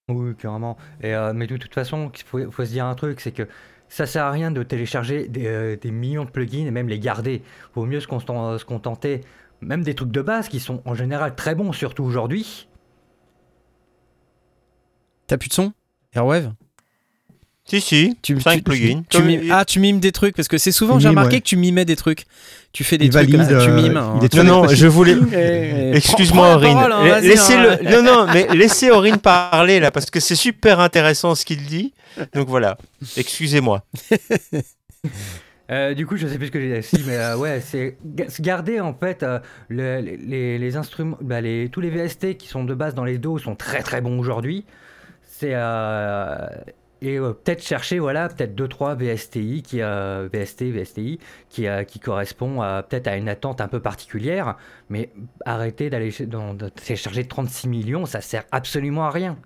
Oui, carrément. Et, euh, mais de toute façon, il faut, faut se dire un truc, c'est que ça sert à rien de télécharger des, euh, des millions de plugins et même les garder. Vaut mieux se, se contenter, même des trucs de base qui sont en général très bons, surtout aujourd'hui. T'as plus de son? Airwave? Si, si, tu, 5 tu- plugins. tu Comme- mimes- ah, tu mimes des trucs parce que c'est souvent, j'ai remarqué ouais. que tu mimais des trucs. Tu fais des Il trucs comme valide, ça, tu euh, mimes. hein. Non, non, je voulais. Excuse-moi, Aurine. parole, hein, La- vas-y, Laissez-le. hein. Non, non, mais laissez Aurine parler là, parce que c'est super intéressant ce qu'il dit. Donc voilà. Excusez-moi. Euh, du coup, je sais plus ce que j'ai dit. Si, mais euh, ouais, c'est garder en fait euh, le- les, les- les instruments, bah, les, tous les VST qui sont de base dans les dos sont très très bons aujourd'hui. C'est euh, et euh, peut-être chercher voilà peut-être deux trois VSTI qui euh, VST VSTI qui euh, qui correspond à peut-être à une attente un peu particulière, mais arrêter d'aller dans- de télécharger 36 millions, ça sert absolument à rien.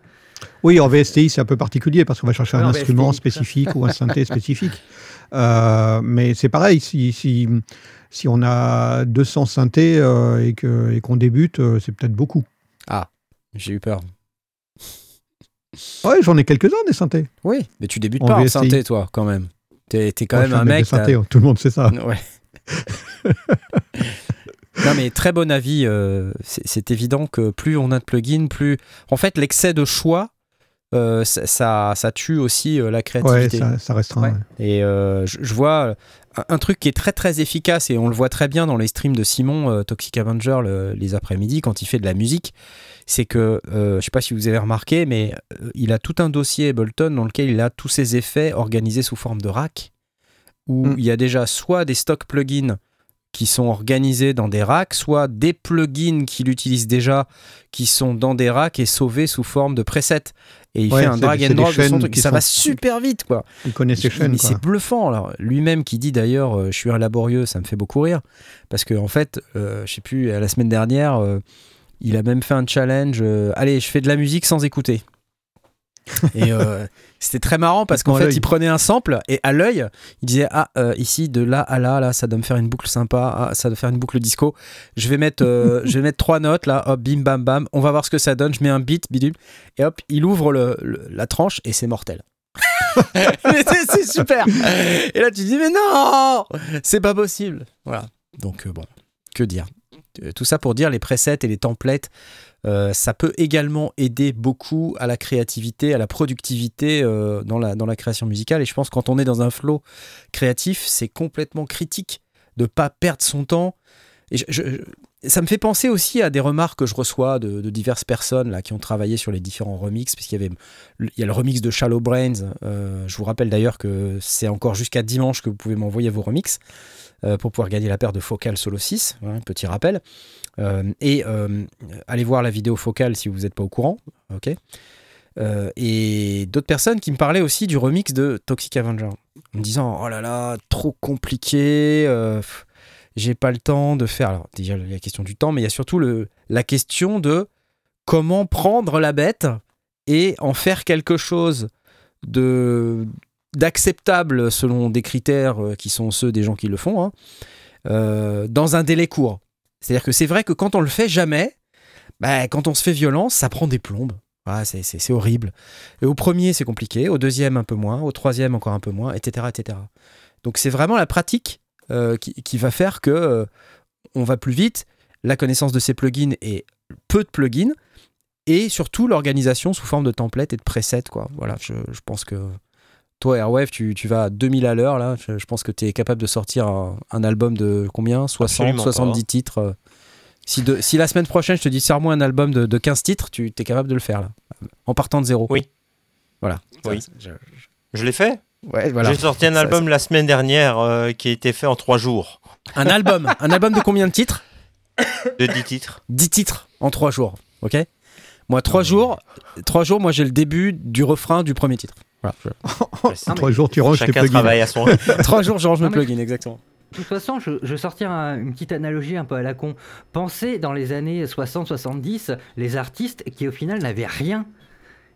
Oui, en VSTI, c'est un peu particulier parce qu'on va chercher un en instrument VSTI, spécifique ou un synthé spécifique. Euh, mais c'est pareil, si, si, si on a 200 synthés euh, et que- et qu'on débute, euh, c'est peut-être beaucoup. J'ai eu peur. Ouais, j'en ai quelques-uns des synthés. Oui, mais tu débutes En pas en synthé, toi, quand même. T'es quand Moi, même un mec. des synthés, hein, tout le monde sait ça. Ouais. non, mais très bon avis. euh, c'est évident que plus on a de plugins, plus. En fait, l'excès de choix, euh, ça, ça, ça tue aussi euh, la Ouais, créativité. ça, ça restreint. Ouais. ouais. Et je, je vois un, truc qui est très très efficace et on le voit très bien dans les streams de Simon euh, Toxic Avenger le- les après-midi quand il fait de la musique. C'est que, euh, je sais pas si vous avez remarqué, mais euh, il a tout un dossier Ableton dans lequel il a tous ses effets organisés sous forme de rack, où Mm. il y a déjà soit des stock plugins qui sont organisés dans des racks, soit des plugins qu'il utilise déjà qui sont dans des racks et sauvés sous forme de presets. Et il Ouais, fait un drag and drop de son truc. Ça va super vite, quoi. Il connaît ses chaînes. Mais c'est bluffant. Alors, lui-même qui dit d'ailleurs, euh, je suis un laborieux, ça me fait beaucoup rire. Parce que, en fait, euh, je sais plus, la semaine dernière, euh, il a même fait un challenge. Allez, je fais de la musique sans écouter. Et euh, c'était très marrant parce qu'en fait, il prenait un sample et à l'œil, il disait Ah, euh, ici, de là à là, là, ça doit me faire une boucle sympa. Ah, ça doit faire une boucle disco. Je vais mettre, euh, je vais mettre trois notes là, hop, bim, bam, bam. On va voir ce que ça donne. Je mets un beat, bidule. Et hop, il ouvre le- le- la tranche et c'est mortel. Mais c'est super. Et là, tu dis, mais non, c'est pas possible. Voilà. Donc euh, bon, que dire Tout ça pour dire les presets et les templates, euh, ça peut également aider beaucoup à la créativité, à la productivité euh, dans, la, création musicale. Et je pense que quand on est dans un flow créatif, c'est complètement critique de ne pas perdre son temps. Et ça me fait penser aussi à des remarques que je reçois de, diverses personnes là, qui ont travaillé sur les différents remixes, puisqu'il y avait il y a le remix de Shallow Brains. euh, je vous rappelle d'ailleurs que c'est encore jusqu'à dimanche que vous pouvez m'envoyer vos remixes pour pouvoir gagner la paire de Focal Solo 6. hein, petit rappel. Euh, et euh, allez voir la vidéo Focal si vous n'êtes pas au courant. Euh, et d'autres personnes qui me parlaient aussi du remix de Toxic Avenger en me disant oh là là trop compliqué euh, j'ai pas le temps de faire alors déjà il y a la question du temps mais il y a surtout le, la question de comment prendre la bête et en faire quelque chose de d'acceptable selon des critères euh, qui sont ceux des gens qui le font hein, euh, dans un délai court. C'est-à-dire que c'est vrai que quand on le fait jamais bah, quand on se fait violence ça prend des plombes. Ah, c'est- horrible. Et au premier c'est compliqué. Au deuxième un peu moins. Au troisième encore un peu moins etc etc donc c'est vraiment la pratique euh, qui, qui va faire que on va plus vite. La connaissance de ces plugins et peu de plugins. Et surtout l'organisation sous forme de template et de presets quoi. Voilà je, je pense que toi Airwave tu, tu vas à 2000 à l'heure là je, je pense que tu es capable de sortir un, un album de combien? 60 Absolument 70 pas. titres euh. si, de, si la semaine prochaine je te dis sors-moi un album de, de 15 titres tu es capable de le faire là en partant de zéro Oui. voilà Oui. Je- Je l'ai fait. ouais voilà J'ai sorti un Ça, album la semaine dernière euh, qui a été fait en trois jours. un album? Un album de combien de titres? De 10 titres. 10 titres en 3 jours, ok? Moi, 3 jours, 3 jours, moi j'ai le début du refrain du premier titre. Voilà, trois jours, tu ranges tes Chacun plugins. travaille à son. 3 jours, je range mes plugins, exactement. De toute façon, je, je vais sortir un- une petite analogie un peu à la con. Pensez dans les années 60-70, les artistes qui au final n'avaient rien.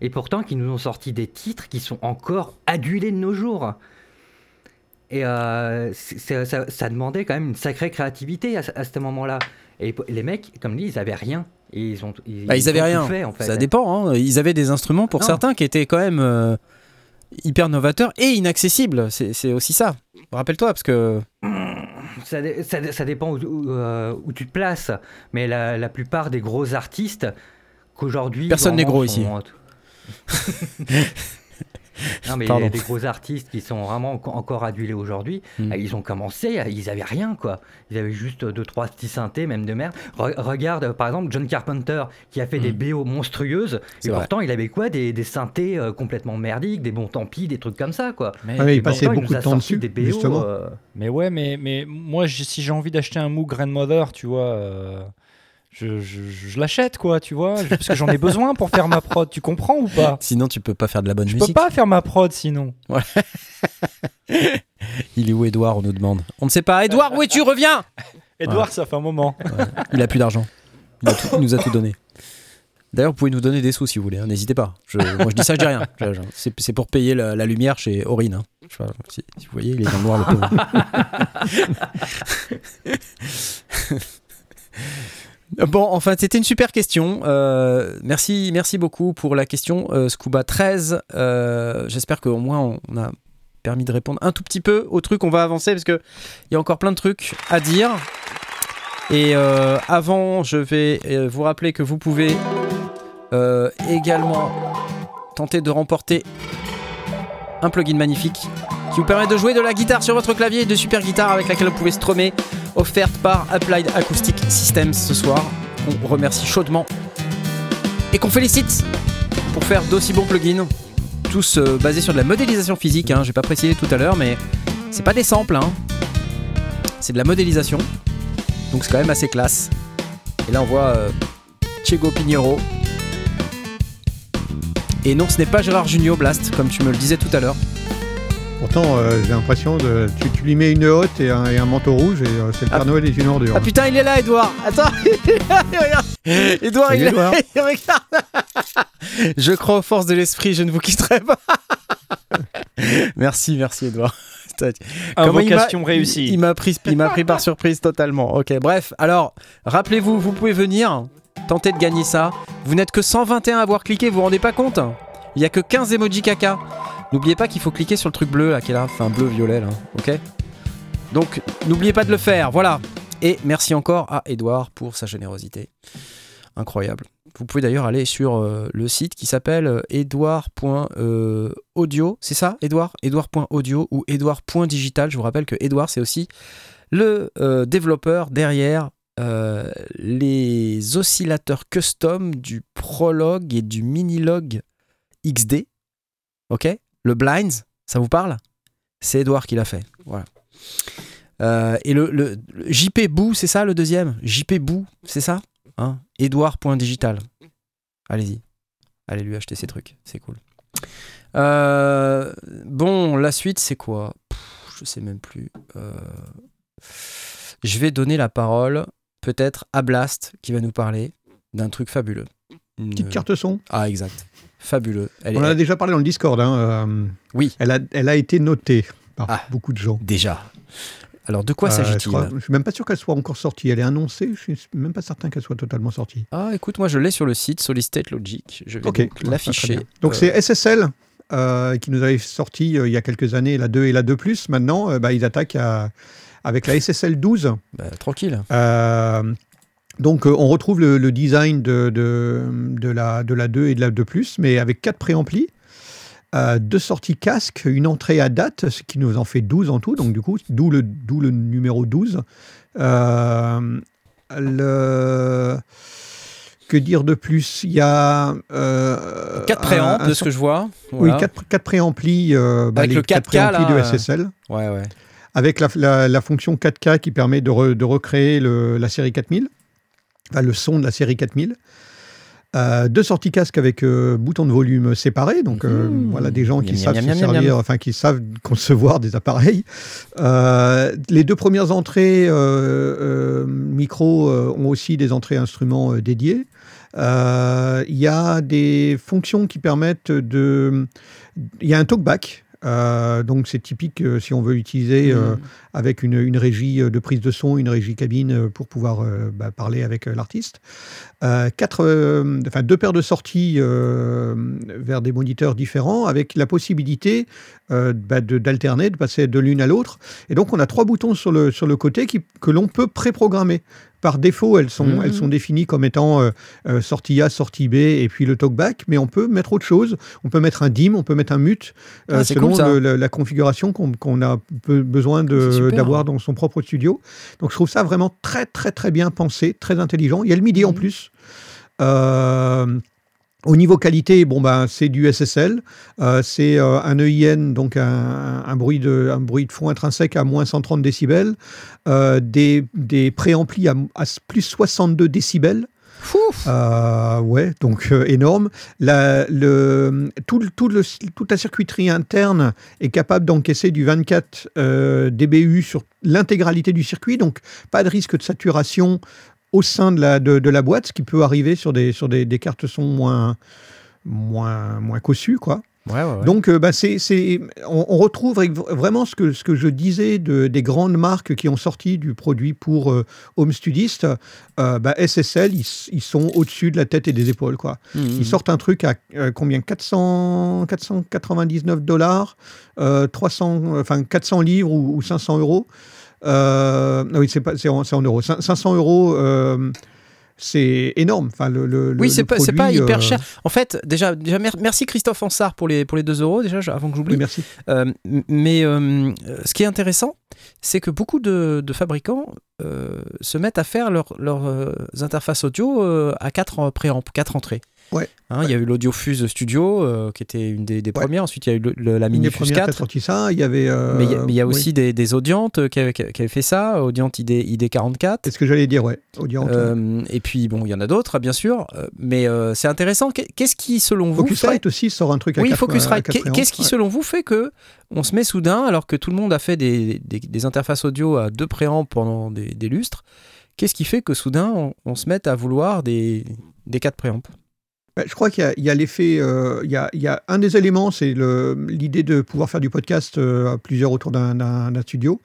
Et pourtant qui nous ont sorti des titres qui sont encore adulés de nos jours. Et euh, ça, ça demandait quand même une sacrée créativité à, ce- à ce moment-là. Et les mecs, comme dit, ils avaient rien. Et ils ont, ils, Bah, ils avaient ont tout rien. fait, en fait. Ça dépend, hein. ils avaient des instruments pour Non. certains qui étaient quand même euh, hyper novateurs et inaccessibles. C'est aussi ça. Rappelle-toi, parce que Ça, dé- ça dé- ça dépend où, où, euh, où tu te places, mais la, la plupart des gros artistes qu'aujourd'hui. Personne n'est gros sont- non, mais Pardon. des gros artistes qui sont vraiment enco- encore adulés aujourd'hui, Hmm. euh, ils ont commencé, euh, ils avaient rien quoi. Ils avaient juste deux trois petits synthés, même de merde. Re- regarde euh, par exemple John Carpenter qui a fait des BO monstrueuses, Hmm. Et vrai. pourtant il avait quoi des, des synthés euh, complètement merdiques, des bons tant pis, des trucs comme ça quoi. Mais, Ah, mais il passait beaucoup de a temps dessus, des BO, justement. euh, mais ouais, mais, mais moi, si j'ai envie d'acheter un Moog Grandmother, tu vois, euh, je, je- je l'achète, quoi, tu vois, je- parce que j'en ai besoin pour faire ma prod, tu comprends ou pas? Sinon tu peux pas faire de la bonne Je peux musique. pas faire ma prod sinon. Il est où Edouard On nous demande. On ne sait pas. Edouard, où es-tu? Reviens Edouard, ça fait un moment. Il a plus d'argent. Il, a tout- il nous a tout donné. D'ailleurs, vous pouvez nous donner des sous si vous voulez, hein, n'hésitez pas. Je- moi je dis ça, je dis rien. Je- je- C'est c'est pour payer la, la lumière chez Aurine. hein. Je sais pas, si, si vous voyez, il est dans le noir le pauvre. Bon, enfin, c'était une super question. Euh, merci, merci beaucoup pour la question, euh, Scuba 13. Euh, J'espère qu'au moins on, a permis de répondre un tout petit peu au truc. On va avancer parce que il y a encore plein de trucs à dire. Et avant, je vais vous rappeler que vous pouvez également tenter de remporter un plugin magnifique qui vous permet de jouer de la guitare sur votre clavier, de super guitare avec laquelle vous pouvez strummer, offerte par Applied Acoustic Systems ce soir. On remercie chaudement et qu'on félicite pour faire d'aussi bons plugins, tous euh, basés sur de la modélisation physique. Hein. J'ai pas précisé tout à l'heure, mais c'est pas des samples, hein. c'est de la modélisation. Donc c'est quand même assez classe. Et là on voit euh, Diego Pinheiro. Et non, ce n'est pas Gérard Junior Blast, comme tu me le disais tout à l'heure. Pourtant, euh, j'ai l'impression de. Tu, tu lui mets une hotte et un, et un manteau rouge et euh, c'est le Père Ah. Noël est une ordure. Ah putain, il est là, Edouard Attends Regarde Edouard, il est là Regarde Je crois aux forces de l'esprit, je ne vous quitterai pas Merci, merci, Edouard. Il Invocation réussie. Il m'a pris, il m'a pris par surprise totalement. Ok, bref. Alors, rappelez-vous, vous pouvez venir tenter de gagner ça. Vous n'êtes que 121 à avoir cliqué, vous vous rendez pas compte? Il y a que 15 emojis caca. N'oubliez pas qu'il faut cliquer sur le truc bleu là, qui est là, enfin bleu violet là. Ok. Donc, n'oubliez pas de le faire. Voilà. Et merci encore à Edouard pour sa générosité. Incroyable. Vous pouvez d'ailleurs aller sur euh, le site qui s'appelle euh, edouard.audio. c'est ça, Edouard Edouard.audio ou edouard.digital. Je vous rappelle que Edouard, c'est aussi le euh, développeur derrière euh, les oscillateurs custom du Prologue et du Minilog XD. Ok? Le Blinds, ça vous parle? C'est Edouard qui l'a fait. Voilà. Euh, et le, le- le JP Boo, c'est ça le deuxième? JP Boo, c'est ça? Hein? Edouard.digital. Allez-y. Allez lui acheter ses trucs, c'est cool. Euh, bon, la suite, c'est quoi? Pff, Je sais même plus. Euh, je vais donner la parole peut-être à Blast qui va nous parler d'un truc fabuleux. Une- Petite carte son. Ah, exact. Fabuleux. Elle On en a déjà parlé dans le Discord. hein, euh, Oui. Elle a, elle a été notée par Ah. beaucoup de gens. déjà. Alors, de quoi Euh, je s'agit-il Je suis même pas sûr qu'elle soit encore sortie. Elle est annoncée. Je suis même pas certain qu'elle soit totalement sortie. Ah, écoute, moi je l'ai sur le site Solid Logic. Je vais donc l'afficher. Donc Euh, c'est SSL qui nous avait sorti il y a quelques années la 2 et la 2 Maintenant, bah, ils attaquent à- avec la SSL 12. bah, tranquille. Euh, donc euh, on retrouve le, le design de, de, de la, de la 2 et de la 2 mais avec quatre préamplis. Euh, deux sorties casque, une entrée à date, ce qui nous en fait 12 en tout, donc du coup, d'où le, d'où le numéro 12. Euh, le... Que dire de plus? Il y a... Euh, Quatre un- préamps un de ce que je vois. Oui, Voilà. quatre, quatre préamplis, euh, bah, Avec les le quatre 4K, préamplis là, de euh, SSL Ouais, ouais. avec la, la- la fonction 4K qui permet de, re- de recréer le- la série 4000, enfin, le son de la série 4000. Euh, deux sorties casque avec euh, bouton de volume séparé, donc euh, Mmh. voilà des gens qui Miam, savent miam, se miam, servir, enfin qui savent concevoir des appareils. Euh, les deux premières entrées micro ont aussi des entrées instruments dédiées. Il y a des fonctions qui permettent de. Il y a un talkback. euh, donc c'est typique euh, si on veut l'utiliser euh, Mhm. Avec une, une régie euh, de prise de son, une régie cabine euh, pour pouvoir euh, bah, parler avec l'artiste. Euh, quatre, enfin, deux paires de sorties vers des moniteurs différents avec la possibilité bah, d'alterner, de passer de l'une à l'autre. Et donc on a trois boutons sur le, sur le côté qui, que l'on peut préprogrammer. Par défaut, elles sont, Mhm. elles sont définies comme étant euh, euh, sortie A, sortie B et puis le talkback, mais on peut mettre autre chose. On peut mettre un dim, on peut mettre un mute, euh, Ah, selon cool, ça. le- la, la configuration qu'on qu'on a be- besoin de-. D'avoir dans son propre studio. Donc je trouve ça vraiment très très très bien pensé, très intelligent. Il y a le MIDI en Mhm. plus. Euh, au niveau qualité, bon ben c'est du SSL, Euh, c'est euh, un EIN donc un, un bruit de un bruit de fond intrinsèque à moins 130 décibels, euh, des des préamplis à, à plus 62 décibels. Euh, ouais, donc euh, énorme. Tout, toute la circuiterie interne est capable d'encaisser du 24 euh, dBU sur l'intégralité du circuit, donc pas de risque de saturation au sein de la, boîte, ce qui peut arriver sur des cartes son moins, moins, moins cossues, quoi. Ouais, ouais, ouais. Donc, euh, bah, c'est, on, on retrouve vraiment ce que, ce que je disais de, des grandes marques qui ont sorti du produit pour euh, home studiste. Euh, bah, SSL, ils, ils sont au-dessus de la tête et des épaules. Quoi. Mhm. Ils sortent un truc à euh, combien? 400, 499 dollars, euh, 300, enfin 400 livres ou, ou 500 euros. Non, oui, c'est, en, en euros. Cin- 500 euros, c'est énorme. Enfin, le, le- Oui, c'est pas, pas hyper euh, cher. En fait, déjà, déjà mer- merci Christophe Ansart pour les, pour les 2 euros, déjà, avant que j'oublie. Oui, merci. Euh, mais euh, ce qui est intéressant, c'est que beaucoup de, de fabricants euh, se mettent à faire leurs leurs, euh, interfaces audio euh, à 4 préamps, 4 entrées. Ouais. Hein, Il y a eu l'Audiofuse Studio, euh, qui était une des, des Ouais. premières. Ensuite, il y a eu le- le- la Minifuse premières qui a 4. sorti ça. Il y avait. euh, Mais il y a- mais il y a oui. aussi des, des audientes euh, qui avaient, qui avaient fait ça, audiente ID, ID44. C'est ce que j'allais dire, ouais. Audience. Euh, et puis, bon, il y en a d'autres, bien sûr. Mais c'est intéressant. Qu'est- Qu'est-ce qui, selon vous. Focusrite aussi sort un truc à Oui, Focusrite. Qu'est-ce qui, Ouais. selon vous, fait que on se met soudain, alors que tout le monde a fait des, des- des interfaces audio à deux préamps pendant des, lustres, qu'est-ce qui fait que soudain, on, on se mette à vouloir des, des quatre préamps? Bah, Je crois qu'il y a- l'effet. euh, il, y a, un des éléments, c'est l'idée de pouvoir faire du podcast euh, à plusieurs autour d'un- studio,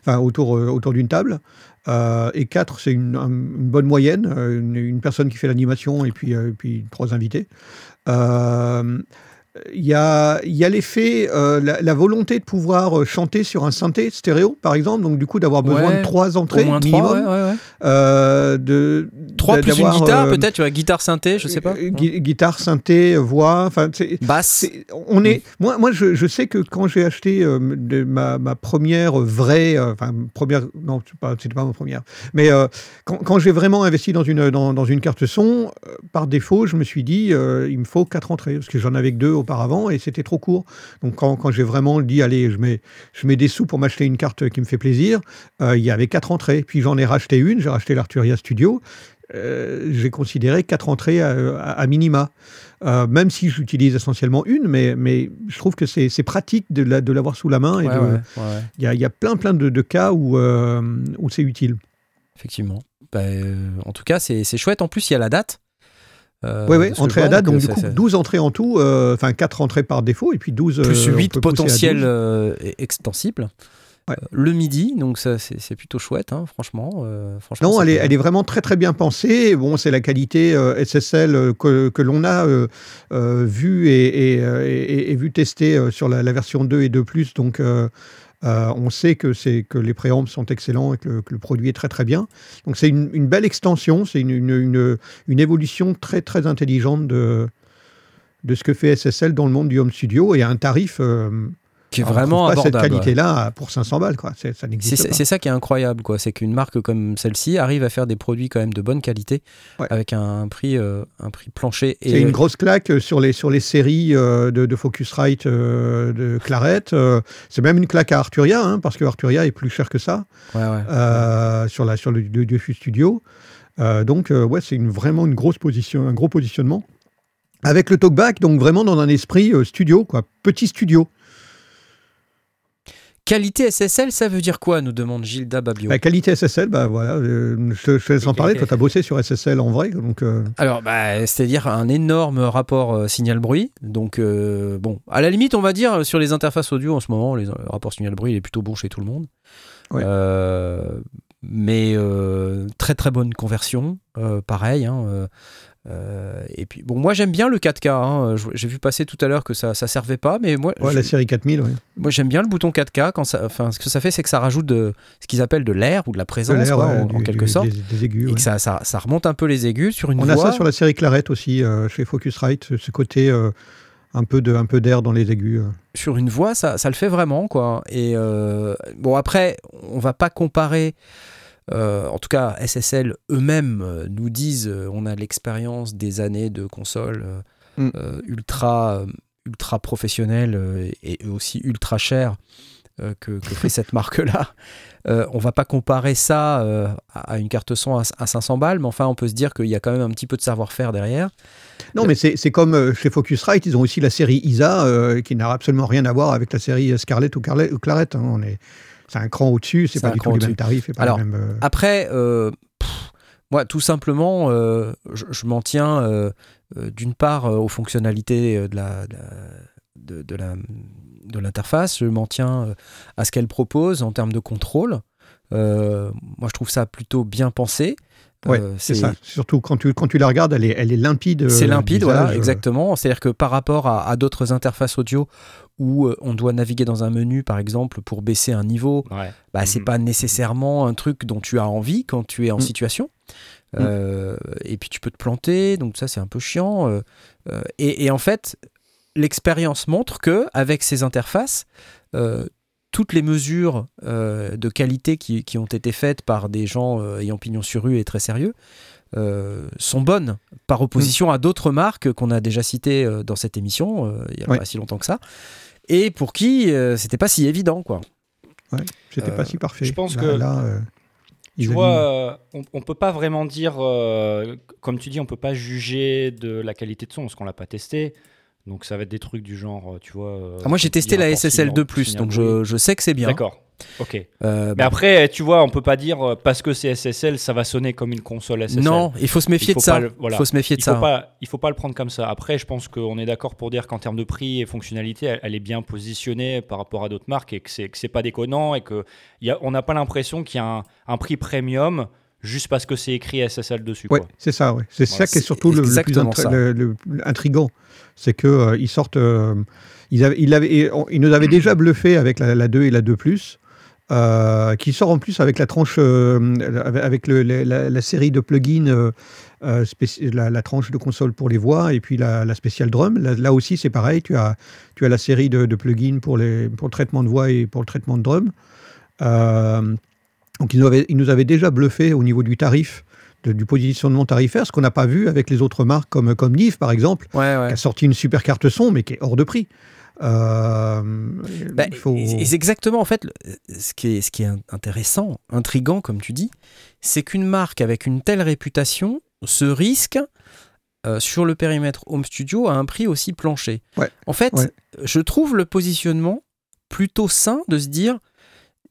enfin autour, euh, autour d'une table. Et quatre, c'est une, un- une bonne moyenne, une, personne qui fait l'animation et puis, et puis trois invités. Il y a, y a l'effet, euh, la, la volonté de pouvoir euh, chanter sur un synthé stéréo, par exemple, donc du coup d'avoir besoin Ouais, de trois Au entrées moins minimum. trois, ouais, euh, de, Trois plus une guitare, euh, peut-être, tu vois, guitare synthé, je sais pas. gui- guitare, synthé, voix, enfin, Basse. on est, moi, moi je, je sais que quand j'ai acheté de ma, ma première vraie, enfin première, non, c'est pas, c'était pas ma première, mais quand, quand j'ai vraiment investi dans une dans, dans une carte son, par défaut, je me suis dit, il me faut quatre entrées parce que j'en avais que deux auparavant et c'était trop court. Donc quand, quand j'ai vraiment dit, allez, je mets je mets des sous pour m'acheter une carte qui me fait plaisir, euh, il y avait quatre entrées. Puis j'en ai racheté une, j'ai racheté l'Arturia Studio. Euh, j'ai considéré quatre entrées à, à- à minima. Euh, même si j'utilise essentiellement une, mais, mais je trouve que c'est pratique de la- de l'avoir sous la main. Ouais, ouais, ouais. Il y, a, il y a plein, plein de, de cas où, où c'est utile. Effectivement. Bah, en tout cas, c'est c'est chouette. En plus, il y a la date. Euh, oui, oui, de ce que entrée je à date, donc, euh, du coup, ça- 12 entrées en tout, euh, enfin 4 entrées par défaut, et puis 12. plus euh, on 8 peut pousser à potentiels 12. euh, extensibles. Ouais. Euh, Le midi, donc ça c'est plutôt chouette, hein, franchement. euh, franchement Non, c'est elle est, elle est vraiment très très bien pensée. Bon, c'est la qualité euh, SSL euh, que, que l'on a euh, euh, vu et, et, euh, et- et vu tester euh, sur la, la version 2 et 2+. Donc, euh, on sait que, les préambles sont excellents et que, le- produit est très très bien. Donc, c'est une, belle extension, c'est une, évolution très très intelligente de, de ce que fait SSL dans le monde du home studio et à un tarif euh, qui est vraiment pas cette abordable. qualité-là pour 500 balles. Quoi. C'est, ça n'existe pas. c'est ça qui est incroyable, quoi. C'est qu'une marque comme celle-ci arrive à faire des produits quand même de bonne qualité, Ouais. avec un prix, euh, un prix plancher. C'est une grosse claque sur les, sur les séries euh, de, de Focusrite euh, de Claret. euh, c'est même une claque à Arturia, hein, parce que Arturia est plus cher que ça ouais, ouais. euh, sur, la, sur le, Diffus Studio. Euh, donc, euh, ouais, c'est une, vraiment une grosse position, un gros positionnement. Avec le talkback, donc vraiment dans un esprit euh, studio, quoi, petit studio. Qualité SSL, ça veut dire quoi nous demande Gilda Babio. La qualité SSL, bah voilà, je, te- je te laisse en parler. Toi, tu as bossé sur SSL en vrai, donc euh, Alors, bah, c'est-à-dire un énorme rapport euh, signal-bruit. Donc, euh, bon, à la limite, on va dire sur les interfaces audio en ce moment, les, le rapport signal-bruit il est plutôt bon chez tout le monde. Ouais. Mais très très bonne conversion, pareil. hein, euh, et puis, bon, moi j'aime bien le 4K. hein, J'ai vu passer tout à l'heure que ça ça servait pas, mais moi, ouais, je- la série 4000, ouais. moi j'aime bien le bouton 4K. Quand ça, enfin, ce que ça fait, c'est que ça rajoute de, ce qu'ils appellent de l'air ou de la De présence, l'air, quoi, ouais, en, quelque du- sorte. Des, des aigus. Et que ça, ça, ça remonte un peu les aigus sur une On a ça sur la série Claret aussi, euh, chez Focusrite, ce- côté euh, un peu de, un peu d'air dans les aigus. euh. sur une voix, ça, ça le fait vraiment, quoi. Et bon, après, on va pas comparer. Euh, en tout cas, SSL eux-mêmes euh, nous disent, euh, on a l'expérience des années de consoles Mm. ultra, ultra professionnelles et aussi ultra chères que, que fait cette marque-là. Euh, on va pas comparer ça euh, à une carte son à, à 500 balles, mais enfin, on peut se dire qu'il y a quand même un petit peu de savoir-faire derrière. Non, mais c'est comme chez Focusrite, ils ont aussi la série ISA, euh, qui n'a absolument rien à voir avec la série Scarlett ou, Carlet- ou Claret. hein. On est, c'est un cran au-dessus, c'est pas du tout le même au-dessus. tarif et pas Alors, même. euh, Après, euh, pff, moi, tout simplement, euh, je, je m'en tiens d'une part aux fonctionnalités de la, de la- de, de la- de l'interface, je m'en tiens à ce qu'elle propose en termes de contrôle. Moi, je trouve ça plutôt bien pensé. Ouais, Euh, c'est ça. Surtout quand tu, quand tu la regardes, elle est, elle est limpide. C'est limpide, voilà, exactement. C'est-à-dire que par rapport à, à d'autres interfaces audio où euh, on doit naviguer dans un menu, par exemple, pour baisser un niveau, Ouais. bah, c'est Mhm. pas nécessairement un truc dont tu as envie quand tu es en Mhm. situation. Euh, et puis tu peux te planter, donc ça c'est un peu chiant. euh, et, et en fait, l'expérience montre que avec ces interfaces, euh, toutes les mesures de qualité qui, qui ont été faites par des gens ayant pignon sur rue et très sérieux euh, sont bonnes par opposition à d'autres marques qu'on a déjà citées euh, dans cette émission euh, il y a pas si longtemps que ça et pour qui euh, c'était pas si évident quoi. C'était Euh, pas si parfait. je pense Là- que- là, euh, Tu vois, euh, on, on peut pas vraiment dire, euh, comme tu dis, on peut pas juger de la qualité de son parce qu'on l'a pas testé. Donc ça va être des trucs du genre, euh, tu vois. euh, Ah, moi j'ai testé la SSL 2 signal- signal donc je, je sais que c'est bien. D'accord. Ok. Euh, Mais bah, après, tu vois, on peut pas dire euh, parce que c'est SSL, ça va sonner comme une console SSL. non, il faut se méfier Il faut de ça. le- voilà. Il faut se méfier de il ça. faut pas, il faut pas le prendre comme ça. Après, je pense qu'on est d'accord pour dire qu'en termes de prix et fonctionnalité, elle, elle est bien positionnée par rapport à d'autres marques et que c'est c'est pas déconnant et que il y a, on n'a pas l'impression qu'il y a un, un prix premium juste parce que c'est écrit SSL dessus. Ouais, quoi. c'est ça, ouais. C'est Voilà, ça qui est surtout le, le plus ça. le- plus intrigant. C'est que euh, ils sortent. euh, ils, avaient, ils, avaient- et on- ils nous avaient déjà bluffé avec la, la 2 et la 2 euh, qui sort en plus avec la tranche, euh, avec le- la, série de plugins, euh, la, la tranche de console pour les voix et puis la, la spéciale drum. Là, là aussi, c'est pareil. Tu as, tu as la série de, de plugins pour, les, pour le traitement de voix et pour le traitement de drum. Donc, ils nous, avaient, ils nous avaient déjà bluffé au niveau du tarif, de- du positionnement tarifaire, ce qu'on n'a pas vu avec les autres marques comme, comme Nive, par exemple, Ouais, ouais. qui a sorti une super carte son, mais qui est hors de prix. Euh, Bah, faut- c'est exactement en fait ce qui est, ce qui est intéressant, intrigant comme tu dis, c'est qu'une marque avec une telle réputation se risque euh, sur le périmètre home studio à un prix aussi plancher. Ouais, En fait, ouais. je trouve le positionnement plutôt sain de se dire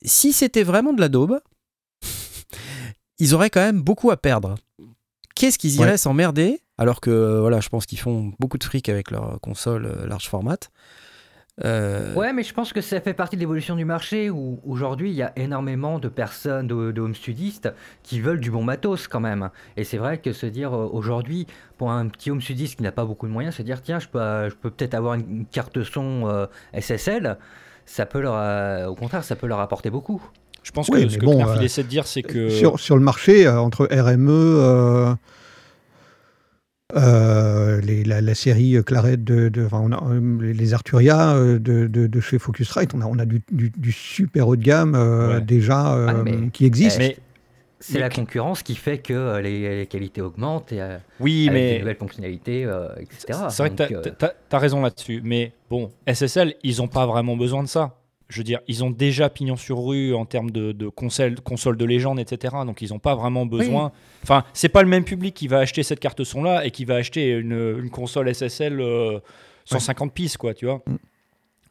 si c'était vraiment de la daube, ils auraient quand même beaucoup à perdre. Qu'est-ce qu'ils iraient Ouais. s'emmerder alors que euh, voilà, je pense qu'ils font beaucoup de fric avec leur console large format. Euh, Ouais, mais je pense que ça fait partie de l'évolution du marché où aujourd'hui il y a énormément de personnes, de, de home studistes qui veulent du bon matos quand même. Et c'est vrai que se dire euh, aujourd'hui, pour un petit home studiste qui n'a pas beaucoup de moyens, se dire tiens, je peux, je peux peut-être avoir une, carte son euh, SSL, ça peut leur, euh, au contraire, ça peut leur apporter beaucoup. Je pense Oui, que mais ce que bon, Knarf, il euh, essaie de dire, c'est que. sur, sur le marché, euh, entre RME, les- la, la série Claret de, de- enfin, on a, euh, les Arturia euh, de, de- de chez Focusrite, on a, on a du, du- du super haut de gamme euh, Ouais. déjà euh, Ah, mais- qui existe. Mais- C'est la que- concurrence qui fait que euh, les, les qualités augmentent et euh, Oui, avec des mais. nouvelles fonctionnalités, euh, etc. C'est vrai que Donc, t'as- euh, t'as as raison là-dessus. Mais bon, SSL, ils n'ont pas vraiment besoin de ça. Je veux dire, ils ont déjà pignon sur rue en termes de, de console, console de légende, etc. Donc, ils n'ont pas vraiment besoin. Enfin, c'est pas le même public qui va acheter cette carte son-là et qui va acheter une, une console SSL euh, 150 pistes, quoi, tu vois. Mm.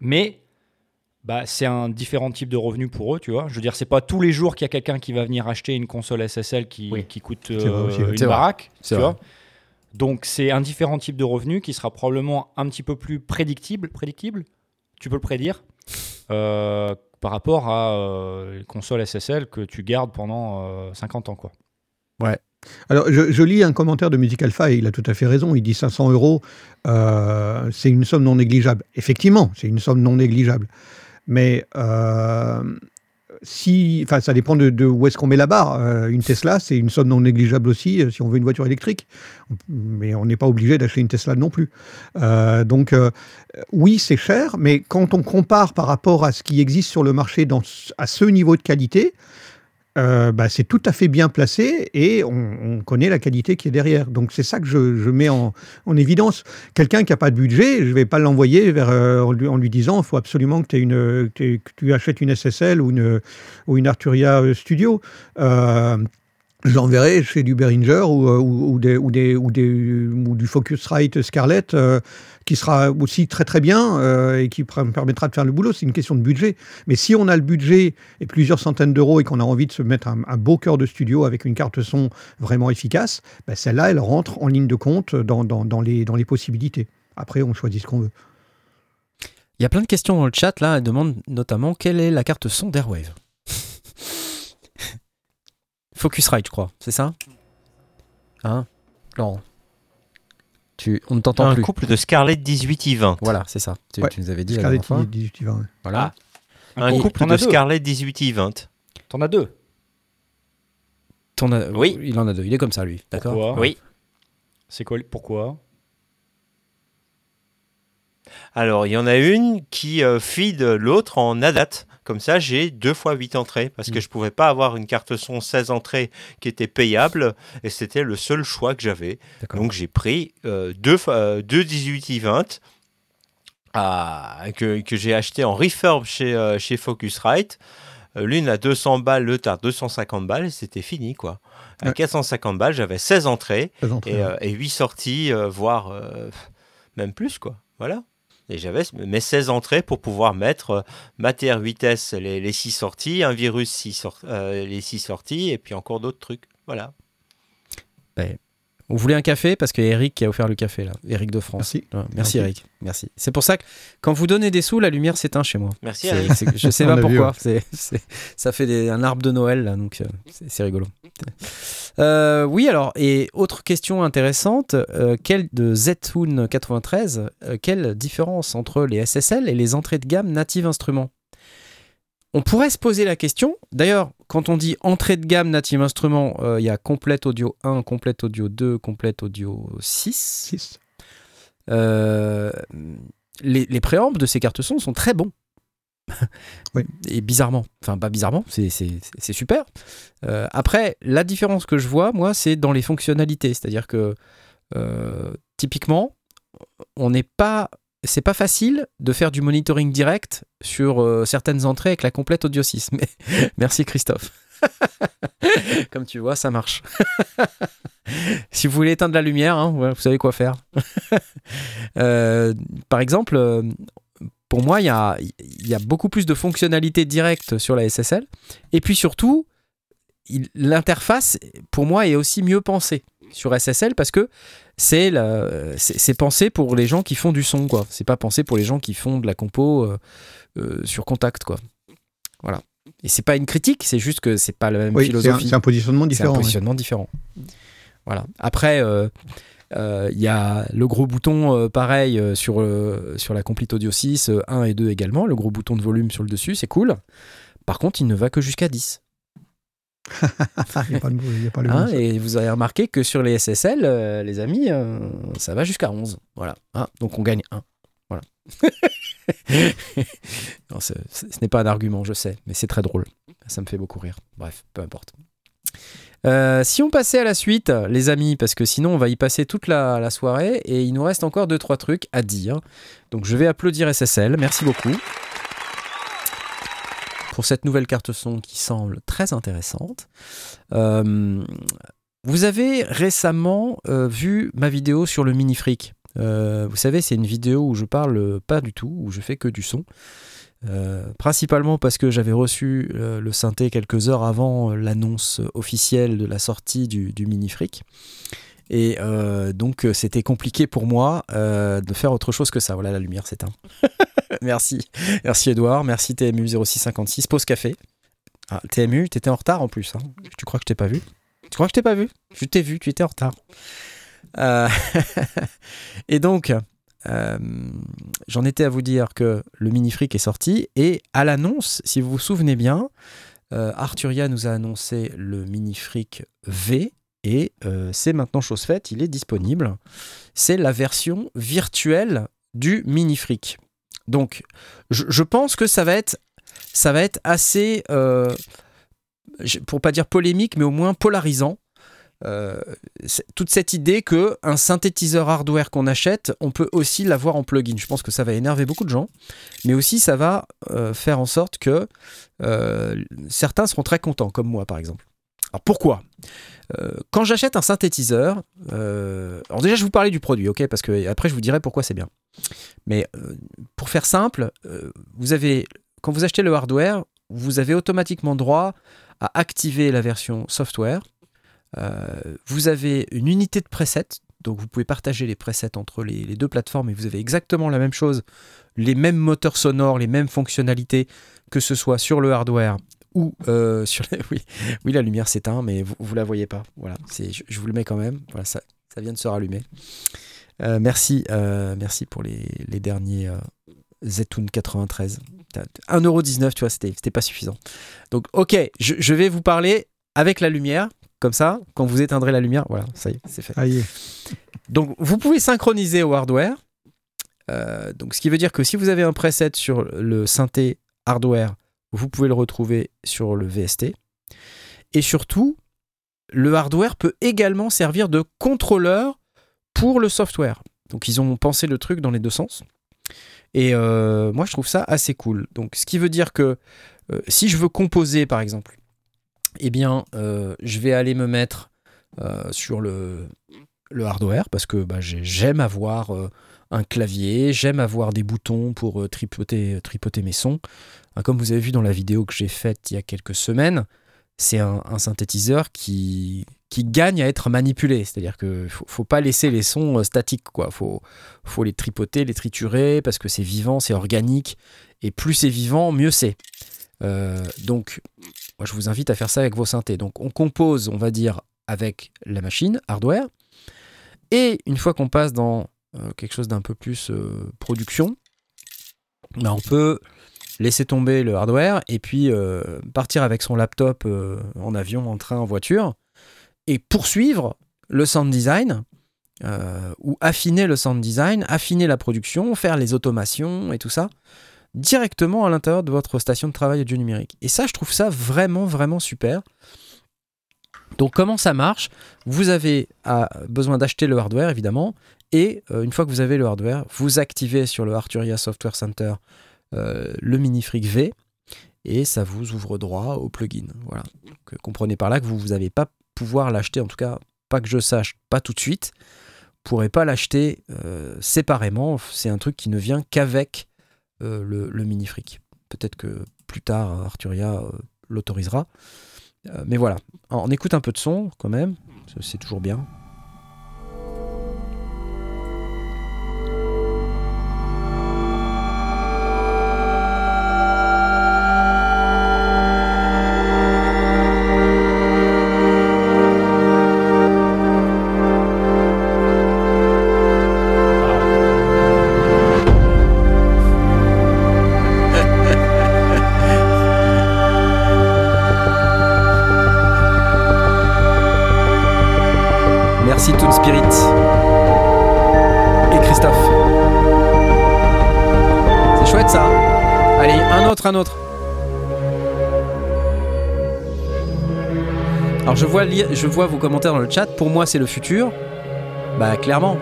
Mais bah, c'est un différent type de revenu pour eux, tu vois. Je veux dire, c'est pas tous les jours qu'il y a quelqu'un qui va venir acheter une console SSL qui, Oui. qui coûte euh, aussi, ouais. une baraque, tu vrai. vois. Donc c'est un différent type de revenu qui sera probablement un petit peu plus prédictible. Prédictible Tu peux le prédire euh, par rapport à euh, les consoles SSL que tu gardes pendant euh, 50 ans. Quoi. Alors, je, je lis un commentaire de Music Alpha et il a tout à fait raison. Il dit 500 euros, euh, c'est une somme non négligeable. Effectivement, c'est une somme non négligeable. Mais euh, si, enfin, ça dépend de, de où est-ce qu'on met la barre. Euh, une Tesla, c'est une somme non négligeable aussi euh, si on veut une voiture électrique. Mais on n'est pas obligé d'acheter une Tesla non plus. Euh, donc, euh, oui, c'est cher, mais quand on compare par rapport à ce qui existe sur le marché dans, à ce niveau de qualité, euh, bah, c'est tout à fait bien placé et on, on connaît la qualité qui est derrière. Donc c'est ça que je, mets en, en évidence. Quelqu'un qui n'a pas de budget, je ne vais pas l'envoyer vers, euh, en, lui, disant il faut absolument que, tu achètes une SSL ou une, Arturia euh, Studio. Je l'enverrai chez du Behringer ou, euh, ou, des, ou, des, ou, des, ou du Focusrite Scarlett, euh, qui sera aussi très très bien euh, et qui me permettra de faire le boulot. C'est une question de budget. Mais si on a le budget et plusieurs centaines d'euros et qu'on a envie de se mettre un, beau cœur de studio avec une carte son vraiment efficace, bah, celle-là, elle rentre en ligne de compte dans, dans, dans les, dans les possibilités. Après, on choisit ce qu'on veut. Il y a plein de questions dans le chat là. Elle demande notamment quelle est la carte son d'Airwave. Focusrite, je crois, c'est ça? Hein? Laurent tu, On ne t'entend Un plus. couple de Scarlett 18 et 20. Voilà, c'est ça. Tu, Ouais. tu nous avais dit Scarlett dernière fois. 18 20, ouais. Voilà. Un couple, de as deux. Scarlett 18 et 20. T'en as deux. T'en as- Oui. Il en a deux. Il est comme ça, lui. D'accord? Pourquoi Oui. C'est quoi Pourquoi? Alors, il y en a une qui euh, feed l'autre en ADAT. Comme ça, j'ai deux fois 8 entrées parce que je pouvais pas avoir une carte son 16 entrées qui était payable et c'était le seul choix que j'avais. Donc, j'ai pris euh, deux, euh, deux 18 et 20 à- que, que j'ai acheté en refurb chez, euh, chez Focusrite. Euh, L'une à 200 balles, l'autre à 250 balles et c'était fini quoi. À Ouais. 450 balles, j'avais 16 entrées Très entrée, et, ouais. euh, et 8 sorties, euh, voire même plus, quoi. Voilà. Et j'avais mes 16 entrées pour pouvoir mettre euh, ma TR8S, les, les 6 sorties, un virus, 6 sor- euh, les 6 sorties, et puis encore d'autres trucs. Voilà. On voulait un café? Parce que Eric qui a offert le café là. Eric de France. Merci. Ouais, merci Merci. Eric. Merci. C'est pour ça que quand vous donnez des sous, la lumière s'éteint chez moi. Merci, C'est- Eric. je sais pas vu, pourquoi. C'est- c'est- ça fait des- un arbre de Noël là, donc euh, c'est rigolo. Euh, oui, alors, et autre question intéressante, euh, quelle de Ztune 93, euh, quelle différence entre les SSL et les entrées de gamme Native Instruments? On pourrait se poser la question, d'ailleurs, quand on dit entrée de gamme Native Instruments, il y a Complete Audio 1, Complete Audio 2, Complete Audio 6. 6. Euh, les, les préambles de ces cartes son sont très bons. Oui. Et bizarrement, enfin pas bizarrement, c'est- super. Euh, après, la différence que je vois, moi, c'est dans les fonctionnalités. C'est-à-dire que euh, typiquement, on n'est pas. C'est pas facile de faire du monitoring direct sur euh, certaines entrées avec la complète audio 6. Mais merci Christophe. Comme tu vois, ça marche. si vous voulez éteindre la lumière, hein, vous savez quoi faire. Par exemple, pour moi, il y a, il y a beaucoup plus de fonctionnalités directes sur la SSL. Et puis surtout, l'interface, pour moi, est aussi mieux pensée sur SSL parce que c'est pensé pour les gens qui font du son, quoi. C'est pas pensé pour les gens qui font de la compo euh, euh, sur contact, quoi. Voilà. Et c'est pas une critique, c'est juste que c'est pas la même Oui, philosophie. c'est un positionnement C'est un différent. ouais. positionnement différent. Voilà. Après, euh, il y a le gros bouton euh, pareil euh, sur, euh, sur la Complete Audio 6, euh, 1 et 2 également. Le gros bouton de volume sur le dessus, c'est cool. Par contre, il ne va que jusqu'à 10. Il a pas, de- il y a pas le hein, et vous avez remarqué que sur les SSL, euh, les amis, euh, ça va jusqu'à 11. Voilà. Hein, donc on gagne 1. Voilà. Non, ce ce n'est pas un argument, je sais, mais c'est très drôle. Ça me fait beaucoup rire. Bref, peu importe. Euh, si on passait à la suite, les amis, parce que sinon on va y passer toute la, soirée et il nous reste encore deux trois trucs à dire. Donc je vais applaudir SSL. Merci beaucoup pour cette nouvelle carte son qui semble très intéressante. Euh, vous avez récemment euh, vu ma vidéo sur le mini fric. Vous savez, c'est une vidéo où je parle pas du tout, où je fais que du son. Euh, principalement parce que j'avais reçu euh, le synthé quelques heures avant euh, l'annonce officielle de la sortie du, du mini fric. Et donc c'était compliqué pour moi de faire autre chose que ça. Voilà, la lumière s'éteint. merci. Merci Edouard, merci TMU 0656, pause café. Ah, TMU, t'étais en retard en plus. hein. Tu crois que je t'ai pas vu? Tu crois que je t'ai pas vu? Je t'ai vu, tu étais en retard. Et donc, euh, j'en étais à vous dire que le mini fric est sorti et à l'annonce, si vous vous souvenez bien, euh, Arturia nous a annoncé le mini fric V et euh, c'est maintenant chose faite, il est disponible. C'est la version virtuelle du mini fric. Donc, je, pense que ça va être, assez, pour pas dire polémique, mais au moins polarisant. Euh, toute cette idée que un synthétiseur hardware qu'on achète, on peut aussi l'avoir en plugin. Je pense que ça va énerver beaucoup de gens, mais aussi ça va euh, faire en sorte que euh, certains seront très contents, comme moi par exemple. Alors pourquoi? Quand j'achète un synthétiseur, alors déjà je vous parlais du produit, ok, parce que après je vous dirai pourquoi c'est bien. Mais pour faire simple, quand vous achetez le hardware, vous avez automatiquement droit à activer la version software. Euh, vous avez une unité de presets, donc vous pouvez partager les presets entre les, deux plateformes et vous avez exactement la même chose, les mêmes moteurs sonores, les mêmes fonctionnalités, que ce soit sur le hardware ou euh, sur les... Oui, la lumière s'éteint, mais vous, vous la voyez pas. Voilà, je, je vous le mets quand même. Voilà, ça, ça vient de se rallumer. Euh, merci, merci pour les, les derniers Ztune 93. 1,19€, tu vois, c'était pas suffisant. Donc, ok, je, je vais vous parler avec la lumière, comme ça, quand vous éteindrez la lumière, voilà, ça y est, c'est fait. Donc, vous pouvez synchroniser au hardware. Euh, donc, ce qui veut dire que si vous avez un preset sur le synthé hardware, vous pouvez le retrouver sur le VST. Et surtout, le hardware peut également servir de contrôleur pour le software. Donc, ils ont pensé le truc dans les deux sens. Et euh, moi, je trouve ça assez cool. Donc, ce qui veut dire que euh, si je veux composer, par exemple, eh bien, euh, je vais aller me mettre euh, sur le, le hardware parce que bah, j'ai- j'aime avoir euh, un clavier, j'aime avoir des boutons pour tripoter, tripoter mes sons. Ah, Comme vous avez vu dans la vidéo que j'ai faite il y a quelques semaines, c'est un, synthétiseur qui, qui gagne à être manipulé. C'est-à-dire qu'il ne faut, pas laisser les sons statiques. Il faut, faut les tripoter, les triturer parce que c'est vivant, c'est organique. Et plus c'est vivant, mieux c'est. Donc je vous invite à faire ça avec vos synthés. Donc, on compose, on va dire, avec la machine, hardware. Et une fois qu'on passe dans euh, quelque chose d'un peu plus euh, production, ben, on peut laisser tomber le hardware et puis euh, partir avec son laptop en avion, en train, en voiture et poursuivre le sound design ou affiner le sound design, affiner la production, faire les automations et tout ça directement à l'intérieur de votre station de travail audio numérique. Et ça, je trouve ça vraiment, vraiment super. Donc comment ça marche? Vous avez ah, besoin d'acheter le hardware, évidemment, et euh, une fois que vous avez le hardware, vous activez sur le Arturia Software Center euh, le Minifrig V, et ça vous ouvre droit au plugin. Voilà. Donc, euh, comprenez par là que vous n'allez pas pouvoir l'acheter, en tout cas pas que je sache, pas tout de suite. Vous pourrez pas l'acheter euh, séparément. C'est un truc qui ne vient qu'avec euh, le, le Minifrig. Peut-être que plus tard Arturia euh, l'autorisera. Euh, mais voilà, on écoute un peu de son quand même, c'est toujours bien. Je vois, vos commentaires dans le chat. Pour moi, c'est le futur. Bah clairement.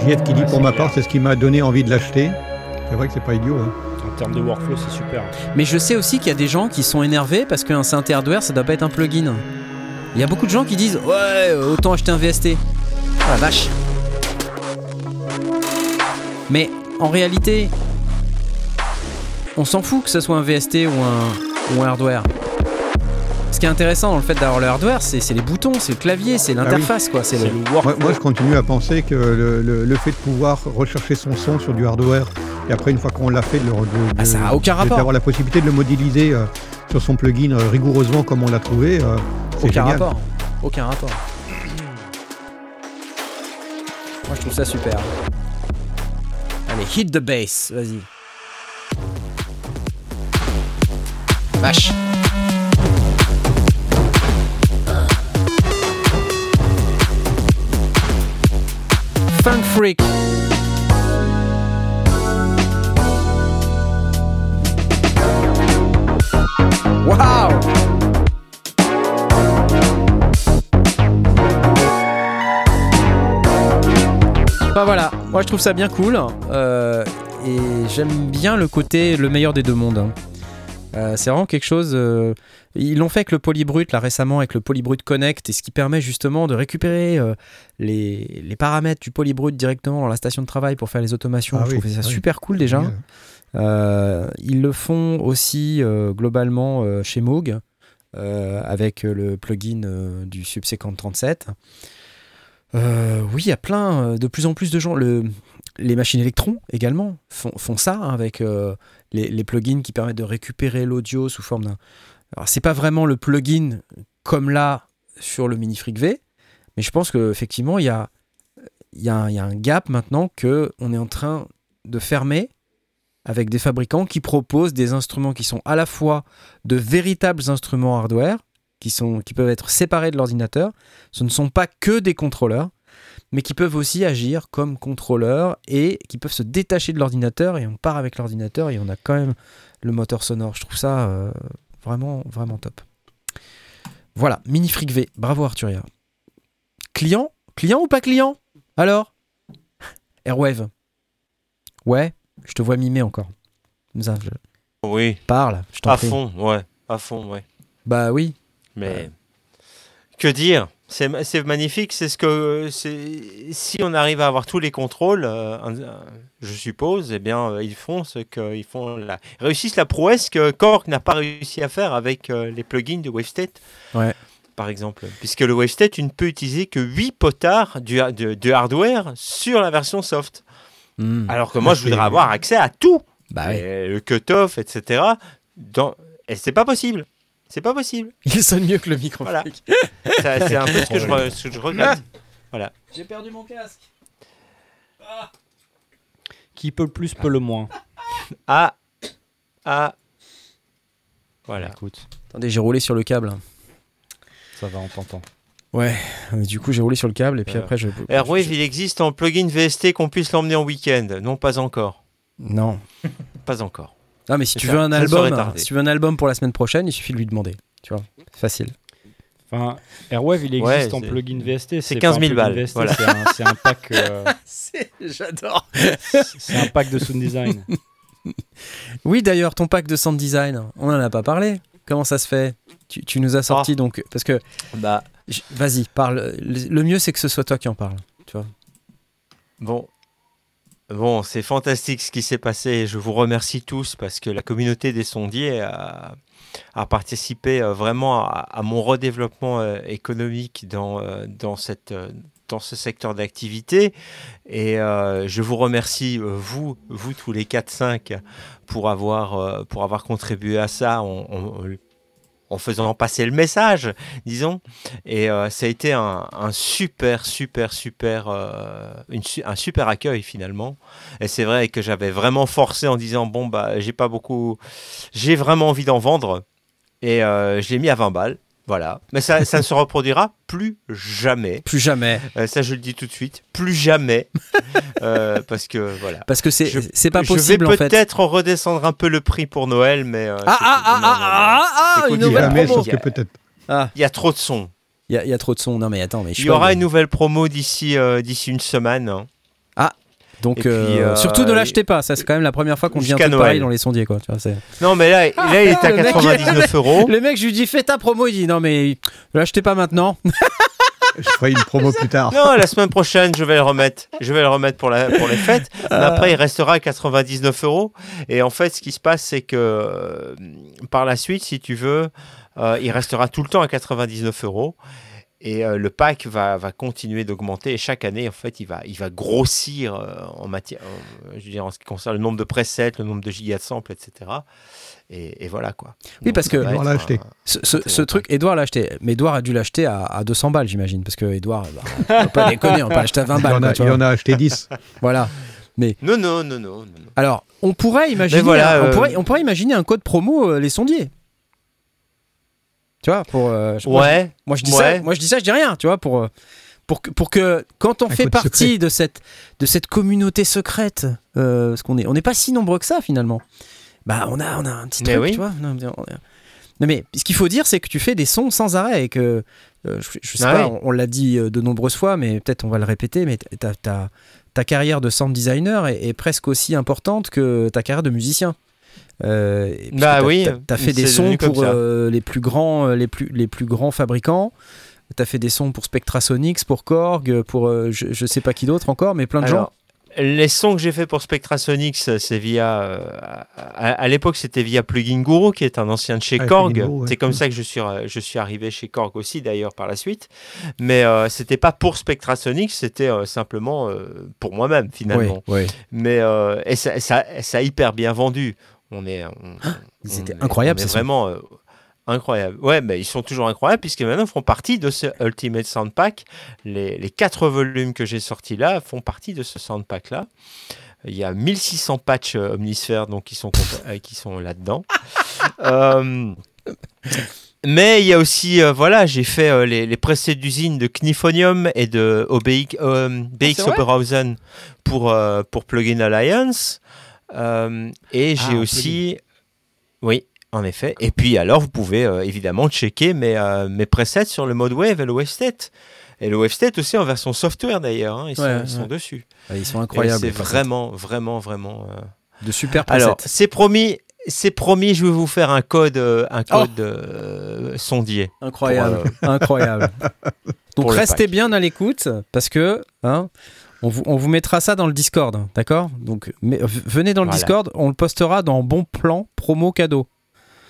Juliette qui dit Ouais, pour ma clair. part, c'est ce qui m'a donné envie de l'acheter. C'est vrai que c'est pas idiot. hein. En termes de workflow, c'est super. Mais je sais aussi qu'il y a des gens qui sont énervés parce qu'un synthé hardware, ça doit pas être un plugin. Il y a beaucoup de gens qui disent ouais, autant acheter un VST. Oh la vache. Mais en réalité, on s'en fout que ce soit un VST ou un, ou un hardware. Ce qui est intéressant dans le fait d'avoir le hardware, c'est les boutons, c'est le clavier, c'est l'interface, quoi. C'est C'est le. le Moi, workflow. moi, je continue à penser que le, le- le fait de pouvoir rechercher son son sur du hardware et après, une fois qu'on l'a fait, de, le- de- Ah, ça a aucun rapport. d'avoir la possibilité de le modéliser euh, sur son plugin euh, rigoureusement comme on l'a trouvé, euh, c'est Aucun génial. rapport. Aucun rapport. Moi, je trouve ça super. Allez, hit the bass, vas-y. Vache. Freak. Waouh Bah voilà, moi je trouve ça bien cool euh, et j'aime bien le côté le meilleur des deux mondes. Euh, c'est vraiment quelque chose. euh, ils l'ont fait avec le Polybrut là récemment avec le Polybrut Connect et ce qui permet justement de récupérer euh, les, les paramètres du Polybrut directement dans la station de travail pour faire les automations. Ah je oui, trouvais ça oui. super cool déjà. Euh, ils le font aussi euh, globalement euh, chez Moog avec le plugin du Subsequent 37. Euh, oui, il y a plein, de plus en plus de gens. Le, les machines électrons également font, ça hein, avec euh, les, plugins qui permettent de récupérer l'audio sous forme d'un. Alors, c'est pas vraiment le plugin comme là sur le Minifrig V, mais je pense qu'effectivement, il y a, y, a un- gap maintenant que on est en train de fermer avec des fabricants qui proposent des instruments qui sont à la fois de véritables instruments hardware, qui, sont, qui peuvent être séparés de l'ordinateur. Ce ne sont pas que des contrôleurs, mais qui peuvent aussi agir comme contrôleurs et qui peuvent se détacher de l'ordinateur et on part avec l'ordinateur et on a quand même le moteur sonore. Je trouve ça euh, vraiment, vraiment top. Voilà, Mini Freak V. Bravo Arturia. Client? Client ou pas client? Alors? Airwave. Ouais, je te vois mimer encore. Comme ça, je Oui, parle, je t'en à prie. fond, ouais, à fond, ouais. Bah oui. Mais que dire? C'est ma- c'est magnifique. C'est ce que c'est. Si on arrive à avoir tous les contrôles, euh, je suppose, eh bien, euh, ils font ce qu'ils font. La, réussissent la prouesse que Korg n'a pas réussi à faire avec euh, les plugins de Wavestate. Ouais. Par exemple, puisque le Wavestate, tu ne peux utiliser que 8 potards du, de, de hardware sur la version soft. Hmm. Alors que moi, je c'est- voudrais avoir accès à tout. Bah oui. Et le cut-off, etc. Dans... Et c'est pas possible. C'est pas possible. Il sonne mieux que le micro. Voilà. C'est un peu ce que je, re- ce que je regrette. J'ai perdu mon casque. Qui peut le plus, peut le moins. Ah, ah. Voilà. Écoute, Attendez, j'ai roulé sur le câble. ça va, on t'entend. Ouais, du coup j'ai roulé sur le câble et puis Euh, après je. Airwave, il existe en plugin VST qu'on puisse l'emmener en week-end. Non, pas encore. Non. Pas encore. Non, mais si tu ça, veux un album, si tu veux un album pour la semaine prochaine, il suffit de lui demander. Tu vois, c'est facile. Enfin, Airwave, il existe Ouais, en plugin VST. c'est pas 15 un 000 plugin balles, VST, voilà. C'est un, c'est un pack. euh, J'adore. c'est un pack de sound design. Oui, d'ailleurs, ton pack de sound design, on en a pas parlé. Comment ça se fait? Tu, tu nous as sorti Ah. donc parce que Bah, j- vas-y, parle. Le le mieux c'est que ce soit toi qui en parle. Tu vois. Bon. Bon, c'est fantastique ce qui s'est passé. Je vous remercie tous parce que la communauté des sondiers a, participé euh, vraiment à, mon redéveloppement euh, économique dans, euh, dans, ce secteur d'activité. Et je vous remercie, vous, vous tous les 4-5, pour avoir, pour avoir contribué à ça en faisant passer le message, disons. Et euh, ça a été un, super, super, super, euh, un super accueil finalement. Et c'est vrai que j'avais vraiment forcé en disant bon bah j'ai pas beaucoup, j'ai vraiment envie d'en vendre. Et euh, je l'ai mis à 20 balles. Voilà. Mais ça, ça ne se reproduira plus jamais. Plus jamais, Euh, ça, je le dis tout de suite. Plus jamais. Euh, parce que voilà. parce que c'est Je- c'est pas je possible vais en fait. peut-être redescendre un peu le prix pour Noël, mais. euh, Ah ah ah ah ah ah Écoute, une il y a nouvelle Jamais, promo. sauf que peut-être. Ah, Il y a trop de sons. il y, a- il y a trop de son. Non mais attends, mais je Il y aura pas- une nouvelle promo d'ici euh, d'ici une semaine. hein. Donc puis, euh, euh, surtout ne l'achetez pas. Ça c'est quand même la première fois qu'on jusqu'à tout pareil dans les sondiers quoi. Tu vois, c'est- Non, mais là, là il est à Le mec, 99 euros. Le mec, je lui dis fais ta promo, il dit non mais l'achetez pas maintenant. Je ferai une promo plus tard. Non, la semaine prochaine, je vais le remettre. Je vais le remettre pour, la, pour les fêtes. Mais après, il restera à 99 euros. Et en fait, ce qui se passe, c'est que euh, par la suite, si tu veux, euh, il restera tout le temps à 99 euros. Et euh, le pack va, va continuer d'augmenter. Et chaque année, en fait, il va, il va grossir euh, en matière, euh, je veux dire, en ce qui concerne le nombre de presets, le nombre de gigas de samples, etc. Et, et voilà quoi. Oui, parce que- être l'a un- acheté. Ce, truc, Edouard l'a acheté. Mais Edouard a dû l'acheter à, à 200 balles, j'imagine. Parce que Edouard, bah, on peut pas déconner, on peut l'acheter à 20 Il balles. en, quoi, a, tu il vois. en a acheté 10. Voilà. Non, non, non, non, non. non. Alors, on pourrait imaginer, voilà, un, on euh, pourrait, on pourrait imaginer un code promo euh, les sondiers. Tu vois, pour. euh, je- moi, je- Ouais. Moi, je dis Ouais. ça. Moi, je dis ça. Je dis rien. Tu vois, pour. euh, Pour que, pour que quand on Un fait partie secret. de cette, de cette communauté secrète, euh, parce qu'on est, on n'est pas si nombreux que ça finalement, bah on a, on a un petit Mais truc, oui. tu vois. Non, mais on- non, mais ce qu'il faut dire, c'est que tu fais des sons sans arrêt et que, euh, je, je sais Ah pas, oui. on, on l'a dit euh, de nombreuses fois, mais peut-être on va le répéter, mais ta, ta, ta carrière de sound designer est, est presque aussi importante que ta carrière de musicien. Euh, Bah t'as- oui, t'as- fait des sons pour euh, les plus grands, euh, les plus, les plus grands fabricants. T'as fait des sons pour Spectrasonics, pour Korg, pour euh, je, je sais pas qui d'autre encore, mais plein de Alors, les sons que j'ai fait pour Spectrasonics, c'est via. euh, à, à l'époque, c'était via Plugin Guru, qui est un ancien de chez Ouais, Korg. Ouais. C'est comme ça que je suis, je suis arrivé chez Korg aussi, d'ailleurs, par la suite. Mais euh, c'était pas pour Spectrasonics, c'était euh, simplement euh, pour moi-même, gens. finalement. Ouais. Mais euh, et ça, ça, ça a hyper bien vendu. On est. on- Ils on étaient est- incroyables, on est ces sons. vraiment. euh, Incroyable. Ouais, mais ils sont toujours incroyables puisque maintenant font partie de ce Ultimate Soundpack. Les, les quatre volumes que j'ai sortis là font partie de ce Soundpack là. Il y a 1600 patchs euh, Omnisphere donc qui sont, euh, qui sont là-dedans. Euh, mais il y a aussi, euh, voilà, j'ai fait euh, les, les presets d'usine de Knifonium et de OBX, euh, BX c'est vrai? Oberhausen pour, pour Plugin Alliance. Euh, et j'ai Ah, aussi. Oui, en effet. Et puis alors, vous pouvez euh, évidemment checker mes, euh, mes presets sur le mode Wave et le Wavestate. Et le Wavestate aussi en version software d'ailleurs, hein, ils, sont, Ouais, ils sont ouais. dessus. Ouais, ils sont incroyables. C'est vraiment, vraiment, vraiment. de super alors, presets. c'est promis, c'est promis, je vais vous faire un code, un Oh. code euh, sondier. Incroyable, pour, incroyable. Donc restez bien à l'écoute parce que hein, on, vous, on vous mettra ça dans le Discord, d'accord? Donc mais, venez dans le Voilà. Discord, on le postera dans bon plan promo cadeau.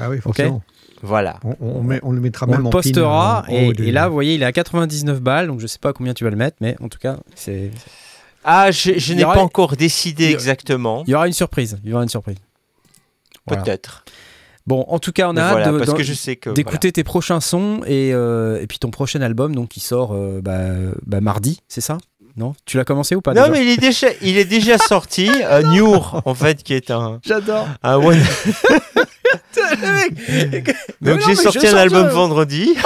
Ah oui, forcément. Voilà. On, on met- on le mettra On même le en pin, postera euh, en et, là vous voyez il est à 99 balles donc je sais pas combien tu vas le mettre mais en tout cas c'est Ah, je, n'ai aura- pas encore décidé il exactement. il y aura une surprise, il y aura une surprise. Voilà. Peut-être. Bon, en tout cas, on a hâte voilà, de- parce d'en- que je sais que. d'écouter tes prochains sons et, euh, et puis ton prochain album donc qui sort euh, bah, bah, mardi, c'est ça? Non? Tu l'as commencé ou pas. Non, déjà mais il est déjà, il est déjà sorti. euh, Nour, en fait, qui est un, J'adore. un one. Donc j'ai sorti un album vendredi.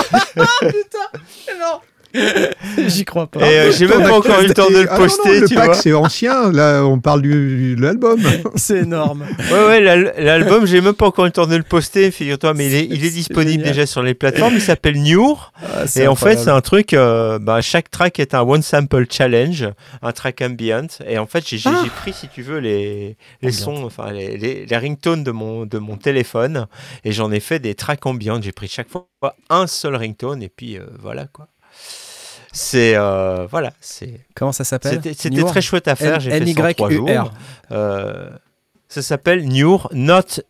Non. J'y crois pas. Et euh, j'ai même pas encore eu le temps de le Ah non, non, poster, le tu pack, vois. c'est ancien. Là, on parle du, de l'album. C'est énorme. Ouais, ouais, l'al- l'album, j'ai même pas encore eu le temps de le poster, figure-toi, mais il est, il est C'est disponible génial. déjà sur les plateformes. Il s'appelle Nour. Ah, Et en fait, c'est un truc, euh, bah, chaque track est un one sample challenge, un track ambient. Et en fait, j'ai j'ai- Ah. j'ai pris, si tu veux, les, les sons, enfin, les, les, les ringtones de mon, de mon téléphone. Et j'en ai fait des tracks ambiantes. J'ai pris chaque fois un seul ringtone. Et puis, euh, voilà, quoi. C'est, euh, voilà, c'est. Comment ça s'appelle C'était très chouette à faire. J'ai fait ça trois jours. Euh, ça s'appelle Nour, not.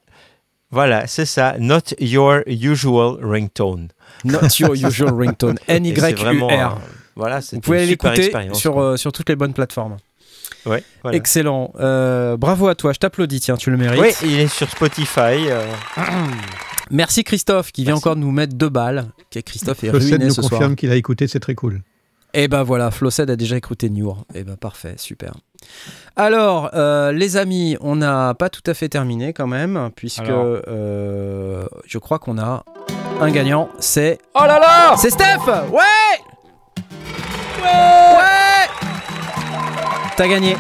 Voilà, c'est ça, not your usual ringtone. Not your usual ringtone. Vraiment, euh, N-Y-U-R. voilà, c'est Vous pouvez l'écouter expérience, sur, euh, sur toutes les bonnes plateformes. Ouais, voilà. Excellent. Euh, bravo à toi. Je t'applaudis. Tiens, tu le mérites. Oui, il est sur Spotify. euh, Merci Christophe qui vient Merci. encore nous mettre deux balles. Christophe est ruiné nous ce soir. confirme qu'il a écouté, c'est très cool. Et ben voilà, Flossed a déjà écouté Nour. Et ben parfait, super. Alors, euh, les amis, on n'a pas tout à fait terminé quand même, puisque Alors. euh, je crois qu'on a un gagnant. C'est Oh là là c'est Steph. Ouais. Ouais. T'as gagné.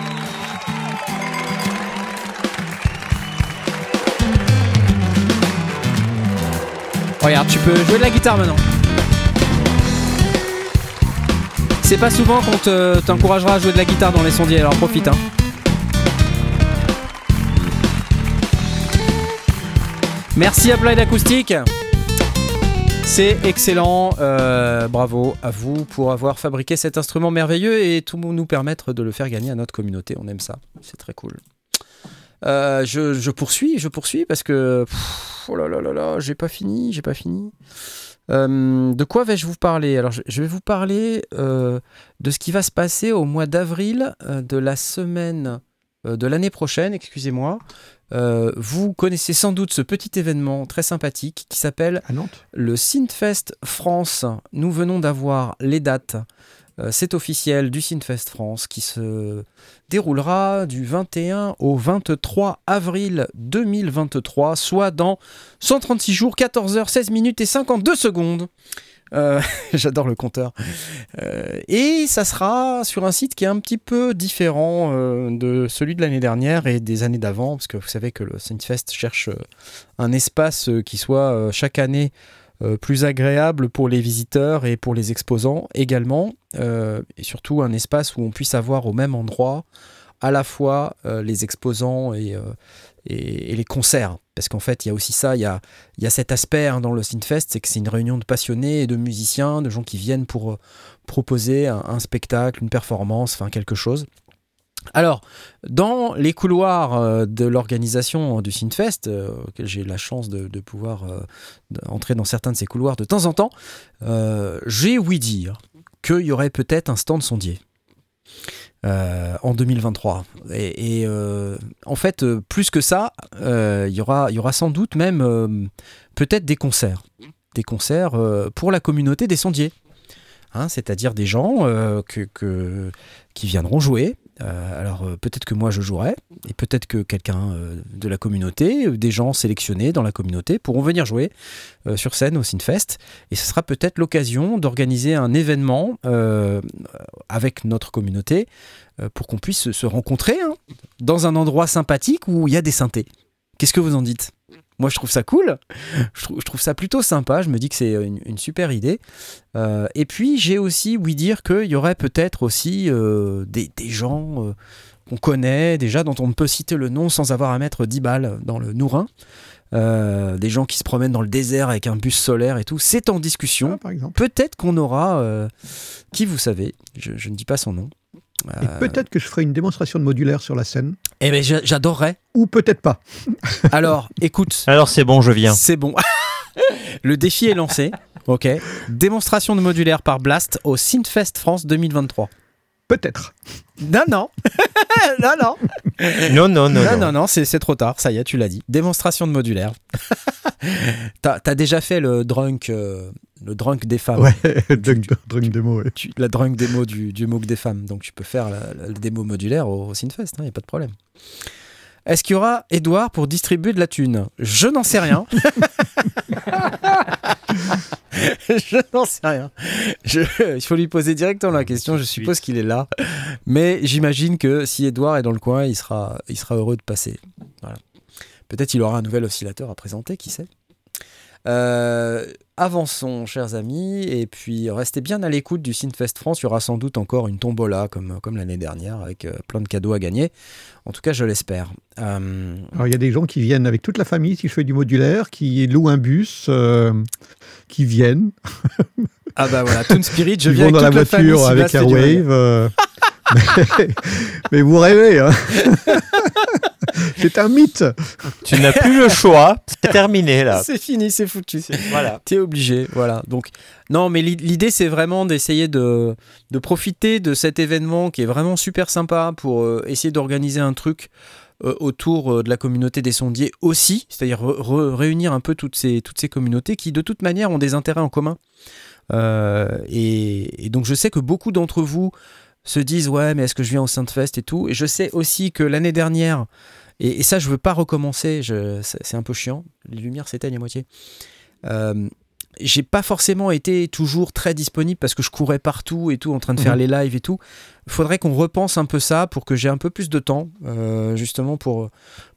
Regarde, tu peux jouer de la guitare maintenant. C'est pas souvent qu'on te- t'encouragera à jouer de la guitare dans les sondiers, alors profite. Hein. Merci Applied Acoustic. C'est excellent. euh, bravo à vous pour avoir fabriqué cet instrument merveilleux et tout nous permettre de le faire gagner à notre communauté. On aime ça. C'est très cool. Euh, je, je poursuis, je poursuis parce que pff, oh là là là là, j'ai pas fini, j'ai pas fini. Euh, de quoi vais-je vous parler? Alors, je, je vais vous parler euh, de ce qui va se passer au mois d'avril de la semaine de l'année prochaine. Excusez-moi. Vous connaissez sans doute ce petit événement très sympathique qui s'appelle le Synthfest France. Nous venons d'avoir les dates. Euh, C'est officiel du Synthfest France qui se déroulera du 21 au 23 avril 2023, soit dans 136 jours, 14 heures, 16 minutes et 52 secondes. Euh, J'adore le compteur. Euh, et ça sera sur un site qui est un petit peu différent de celui de l'année dernière et des années d'avant, parce que vous savez que le Synthfest cherche un espace qui soit chaque année plus agréable pour les visiteurs et pour les exposants également, euh, et surtout un espace où on puisse avoir au même endroit à la fois euh, les exposants et, euh, et, les concerts. Parce qu'en fait, il y a aussi ça, il y a, il y a cet aspect hein, dans le Synthfest, c'est que c'est une réunion de passionnés et de musiciens, de gens qui viennent pour euh, proposer un, un spectacle, une performance, enfin quelque chose. Alors, dans les couloirs euh, de l'organisation du Synthfest, euh, j'ai la chance de, pouvoir euh, entrer dans certains de ces couloirs de temps en temps, j'ai ouï dire qu'il y aurait peut-être un stand sondier. en 2023. Et, en fait, plus que ça, il y, aura, sans doute même peut-être des concerts. Des concerts pour la communauté des sondiers. Hein, C'est-à-dire des gens qui viendront jouer. Euh, alors euh, peut-être que moi je jouerai, et peut-être que quelqu'un euh, de la communauté, des gens sélectionnés dans la communauté pourront venir jouer sur scène au Synfest. Et ce sera peut-être l'occasion d'organiser un événement avec notre communauté pour qu'on puisse se- se rencontrer hein, dans un endroit sympathique où il y a des synthés. Qu'est-ce que vous en dites? Moi, je trouve ça cool. Je trouve, je trouve ça plutôt sympa. Je me dis que c'est une, une super idée. Euh, et puis, j'ai aussi ouï dire qu'il y aurait peut-être aussi euh, des, des gens euh, qu'on connaît déjà, dont on ne peut citer le nom sans avoir à mettre 10 balles dans le Nourin. Euh, des gens qui se promènent dans le désert avec un bus solaire et tout. C'est en discussion. Ah. Peut-être qu'on aura, euh, qui vous savez, je, je ne dis pas son nom. Et Euh, peut-être que je ferai une démonstration de modulaire sur la scène. eh ben, j'a- j'adorerais. Ou peut-être pas. Alors, écoute, Alors c'est bon, je viens. c'est bon. Le défi est lancé. Ok. Démonstration de modulaire par Blast au Synthfest France 2023. Peut-être. Non, non. non, non. Non, non, non. Non, non, non, c'est c'est trop tard, ça y est, tu l'as dit. Démonstration de modulaire. T'as as déjà fait le drunk, euh, le drunk des femmes. Ouais, drunk, drunk démo, ouais. Tu- la drunk démo du, du MOOC des femmes. Donc tu peux faire la, la- le démo modulaire au, au Synfest, il n'y a pas de problème. Est-ce qu'il y aura Edouard pour distribuer de la thune? Je n'en sais rien. je n'en sais rien. Je- il faut lui poser directement la question. Je suppose qu'il est là. Mais j'imagine que si Edouard est dans le coin, il sera, il sera heureux de passer. Voilà. Peut-être il aura un nouvel oscillateur à présenter, qui sait? Euh, avançons, chers amis, et puis restez bien à l'écoute du Synfest France. Il y aura sans doute encore une tombola comme, comme l'année dernière, avec euh, plein de cadeaux à gagner. En tout cas, je l'espère. Euh, Alors, il y a des gens qui viennent avec toute la famille, si je fais du modulaire, qui louent un bus, qui viennent, ah bah voilà, Toon Spirit, je viens avec dans la toute famille, voiture avec c'est du reggae. Airwave. Mais, mais vous rêvez, hein C'est un mythe. Tu n'as plus le choix. C'est terminé là. C'est fini, c'est foutu. Voilà. T'es obligé, voilà. Donc, non, mais l'i- l'idée, c'est vraiment d'essayer de, de profiter de cet événement qui est vraiment super sympa pour euh, essayer d'organiser un truc euh, autour euh, de la communauté des sondiers aussi, c'est-à-dire re- re- réunir un peu toutes ces, toutes ces communautés qui, de toute manière, ont des intérêts en commun. Euh, et, et donc, je sais que beaucoup d'entre vous se disent ouais mais est-ce que je viens au Sainte-Fest et tout et je sais aussi que l'année dernière et, et ça je veux pas recommencer c'est un peu chiant les lumières s'éteignent à moitié euh, j'ai pas forcément été toujours très disponible parce que je courais partout et tout en train de faire Mhm. les lives et tout. Faudrait qu'on repense un peu ça pour que j'ai un peu plus de temps, euh, justement pour,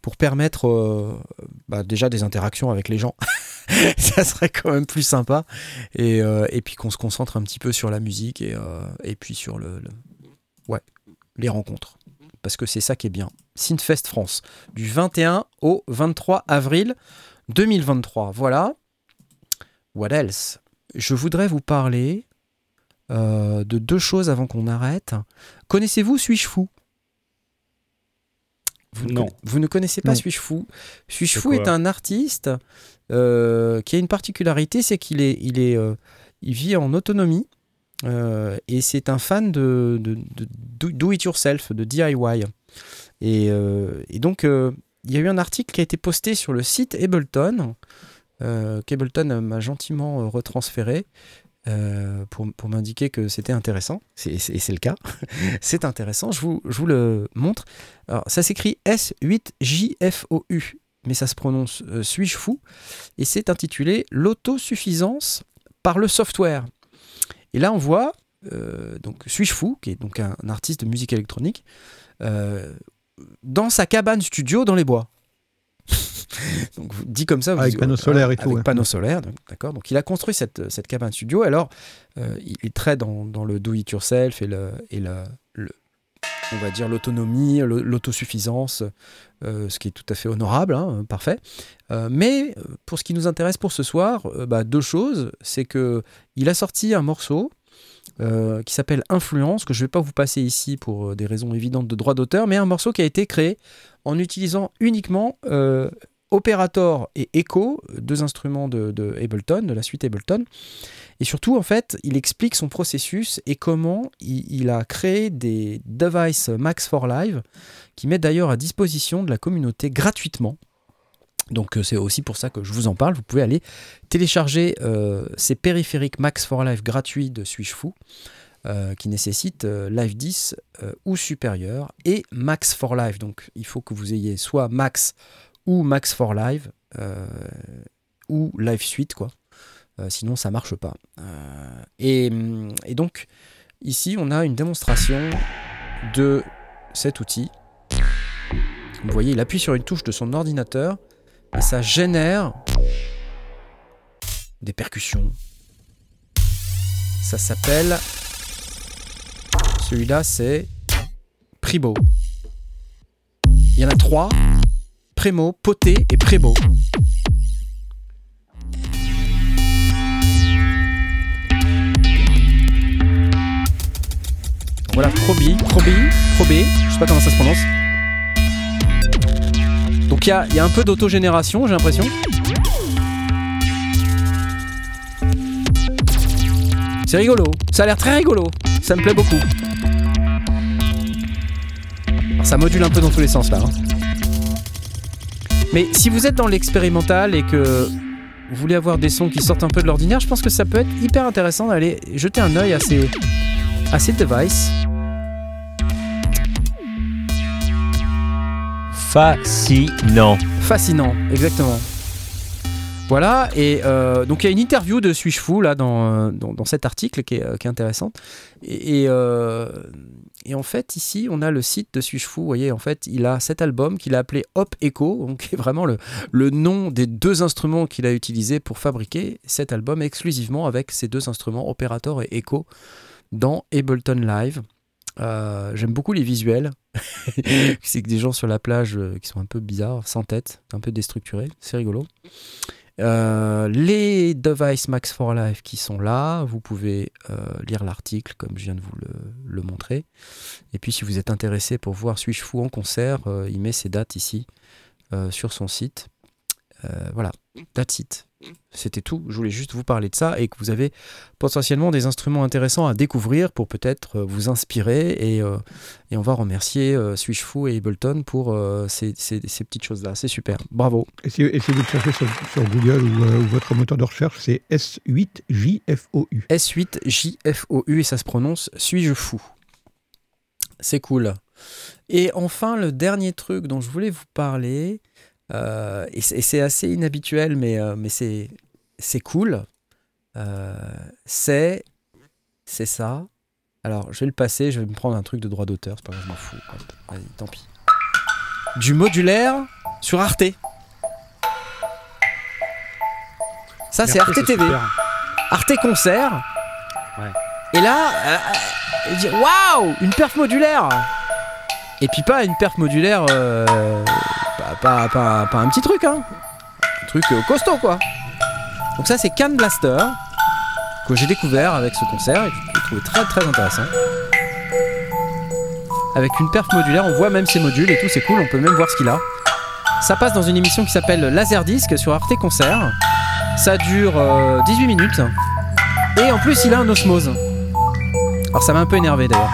pour permettre euh, bah, déjà des interactions avec les gens. ça serait quand même plus sympa. Et, euh, et puis qu'on se concentre un petit peu sur la musique et, et puis sur le, les rencontres. Parce que c'est ça qui est bien. Synfest France, du 21 au 23 avril 2023. Voilà. What else? Je voudrais vous parler euh, de deux choses avant qu'on arrête. Connaissez-vous Suis-je fou vous ne, Non. vous ne connaissez pas. Suis-je fou Suis-je fou est un artiste euh, qui a une particularité, c'est qu'il est, il est, euh, il vit en autonomie euh, et c'est un fan de, do, it yourself, de DIY. Et, euh, et donc euh, il y a eu un article qui a été posté sur le site Ableton qu'Ableton m'a gentiment retransféré pour, pour m'indiquer que c'était intéressant. Et c'est le cas. c'est intéressant. Je vous, je vous le montre. Alors, ça s'écrit S8JFOU, mais ça se prononce Suis-je fou? Et c'est intitulé L'autosuffisance par le software. Et là, on voit euh, donc Suis-je fou, qui est donc un, un artiste de musique électronique, euh, dans sa cabane studio dans les bois. donc dit comme ça, vous Avec euh, solaires et tout, Avec ouais. panneaux solaires, donc, d'accord. Donc il a construit cette, cette cabane studio. Alors euh, il est très dans, dans le do it yourself et le et on va dire l'autonomie, l'autosuffisance, euh, ce qui est tout à fait honorable, hein, parfait. Euh, mais euh, pour ce qui nous intéresse pour ce soir, bah, deux choses, c'est que il a sorti un morceau qui s'appelle Influence, que je ne vais pas vous passer ici pour des raisons évidentes de droit d'auteur, mais un morceau qui a été créé en utilisant uniquement Operator et Echo, deux instruments de, Ableton, de la suite Ableton. Et surtout, en fait, il explique son processus et comment il, a créé des devices Max for Live qui mettent d'ailleurs à disposition de la communauté gratuitement. Donc euh, c'est aussi pour ça que je vous en parle. Vous pouvez aller télécharger euh, ces périphériques Max for Live gratuits de Suis-je fou euh, qui nécessitent Live 10 euh, ou supérieur et Max for Live. Donc il faut que vous ayez soit Max ou Max for Live euh, ou Live Suite quoi. Euh, sinon ça marche pas. Euh, et, hum, et donc ici on a une démonstration de cet outil. Vous voyez, il appuie sur une touche de son ordinateur et ça génère des percussions. Ça s'appelle. Celui-là, c'est Pribo. Il y en a trois Prémo, Poté et Prébo. Voilà, Probi, Probi, Probé, je sais pas comment ça se prononce. Donc il y a, un peu d'autogénération, j'ai l'impression. C'est rigolo, ça a l'air très rigolo, ça me plaît beaucoup. Ça module un peu dans tous les sens là. hein. Mais si vous êtes dans l'expérimental et que vous voulez avoir des sons qui sortent un peu de l'ordinaire, je pense que ça peut être hyper intéressant d'aller jeter un œil à ces, à ces devices. Fascinant. Fascinant, exactement. Voilà, et euh, donc il y a une interview de Suis Fou là dans, euh, dans, dans cet article qui est, euh, qui est intéressante. Et, et, en fait, ici, on a le site de Suis Fou. Vous voyez, en fait, il a cet album qu'il a appelé Hop Echo, donc qui est vraiment le, le nom des deux instruments qu'il a utilisés pour fabriquer cet album exclusivement avec ces deux instruments, Operator et Echo, dans Ableton Live. J'aime beaucoup les visuels. c'est que des gens sur la plage qui sont un peu bizarres, sans tête, un peu déstructurés. C'est rigolo. Euh, les devices Max for Life qui sont là, vous pouvez euh, lire l'article comme je viens de vous le, montrer. Et puis si vous êtes intéressé pour voir Suis Fou en concert, euh, il met ses dates ici sur son site. Euh, voilà, that's it. C'était tout. Je voulais juste vous parler de ça et que vous avez potentiellement des instruments intéressants à découvrir pour peut-être euh, vous inspirer. Et, euh, et on va remercier euh, Switch Foo et Ableton pour euh, ces, ces, ces, petites choses-là. C'est super. Bravo. Essayez, essayez de chercher sur, sur Google ou, ou, votre moteur de recherche, c'est S8JFOU. S8JFOU et ça se prononce Suis-je fou C'est cool. Et enfin, le dernier truc dont je voulais vous parler, euh, et c'est assez inhabituel, mais, euh, mais c'est cool. Euh, c'est c'est ça. Alors, je vais le passer, je vais me prendre un truc de droit d'auteur, c'est pas grave, je m'en fous. Vas-y, tant pis. Du modulaire sur Arte. Ça, c'est Arte TV. Arte Concert. Ouais. Et là, waouh, une perf modulaire. Et puis pas une perf modulaire, pas, un petit truc, hein. Un truc euh, costaud, quoi. Donc ça, c'est Can Blaster que j'ai découvert avec ce concert et que j'ai trouvé très très intéressant. Avec une perf modulaire, on voit même ses modules et tout, c'est cool, on peut même voir ce qu'il a. Ça passe dans une émission qui s'appelle Laserdisc sur Arte Concert. Ça dure euh, 18 minutes. Et en plus, il a un osmose. Alors ça m'a un peu énervé d'ailleurs.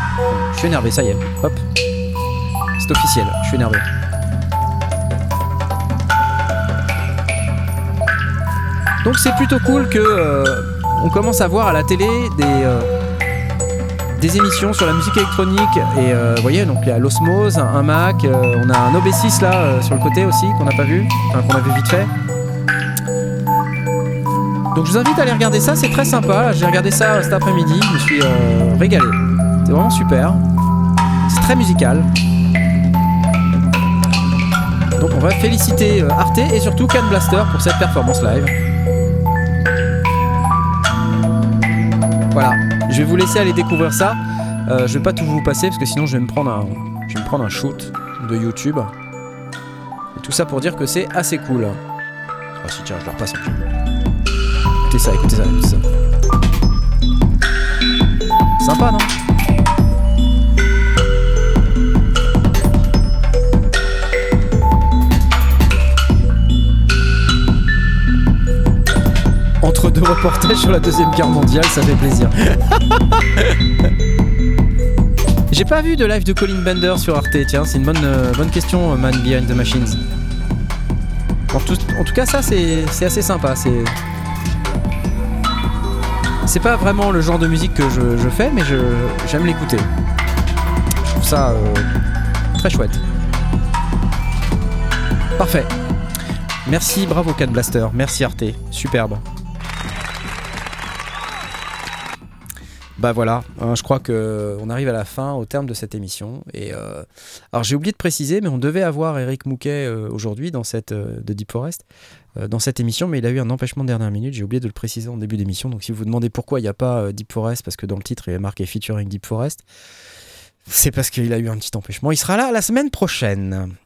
Je suis énervé, ça y est. Hop. C'est officiel, je suis énervé. Donc c'est plutôt cool que euh, on commence à voir à la télé des, euh, des émissions sur la musique électronique et euh, vous voyez donc il y a l'Osmose, un Mac, on a un OB6 là sur le côté aussi qu'on n'a pas vu, enfin qu'on a vu vite fait. Donc je vous invite à aller regarder ça, c'est très sympa. J'ai regardé ça cet après-midi, je me suis régalé. C'est vraiment super. C'est très musical. Donc on va féliciter Arte et surtout Can Blaster pour cette performance live. Je vais vous laisser aller découvrir ça. Euh, je vais pas tout vous passer parce que sinon je vais me prendre un, je vais me prendre un shoot de YouTube. Et tout ça pour dire que c'est assez cool. Ah si tiens, je leur passe. Écoutez ça, écoutez ça, écoutez ça. Sympa, non? Entre deux reportages sur la Deuxième Guerre mondiale, ça fait plaisir. J'ai pas vu de live de Colin Bender sur Arte, tiens, c'est une bonne, euh, bonne question, Man Behind the Machines. En tout, en tout cas, ça, c'est assez sympa. C'est pas vraiment le genre de musique que je, je fais, mais j'aime l'écouter. Je trouve ça euh, très chouette. Parfait. Merci, bravo Cat Blaster. Merci Arte. Superbe. Bah voilà, hein, je crois que on arrive à la fin, au terme de cette émission. Et euh, alors j'ai oublié de préciser, mais on devait avoir Eric Mouquet euh, aujourd'hui dans cette euh, de Deep Forest euh, dans cette émission, mais il a eu un empêchement de dernière minute. J'ai oublié de le préciser en début d'émission. Donc si vous vous demandez pourquoi il n'y a pas euh, Deep Forest, parce que dans le titre il est marqué featuring Deep Forest, c'est parce qu'il a eu un petit empêchement. Il sera là la semaine prochaine.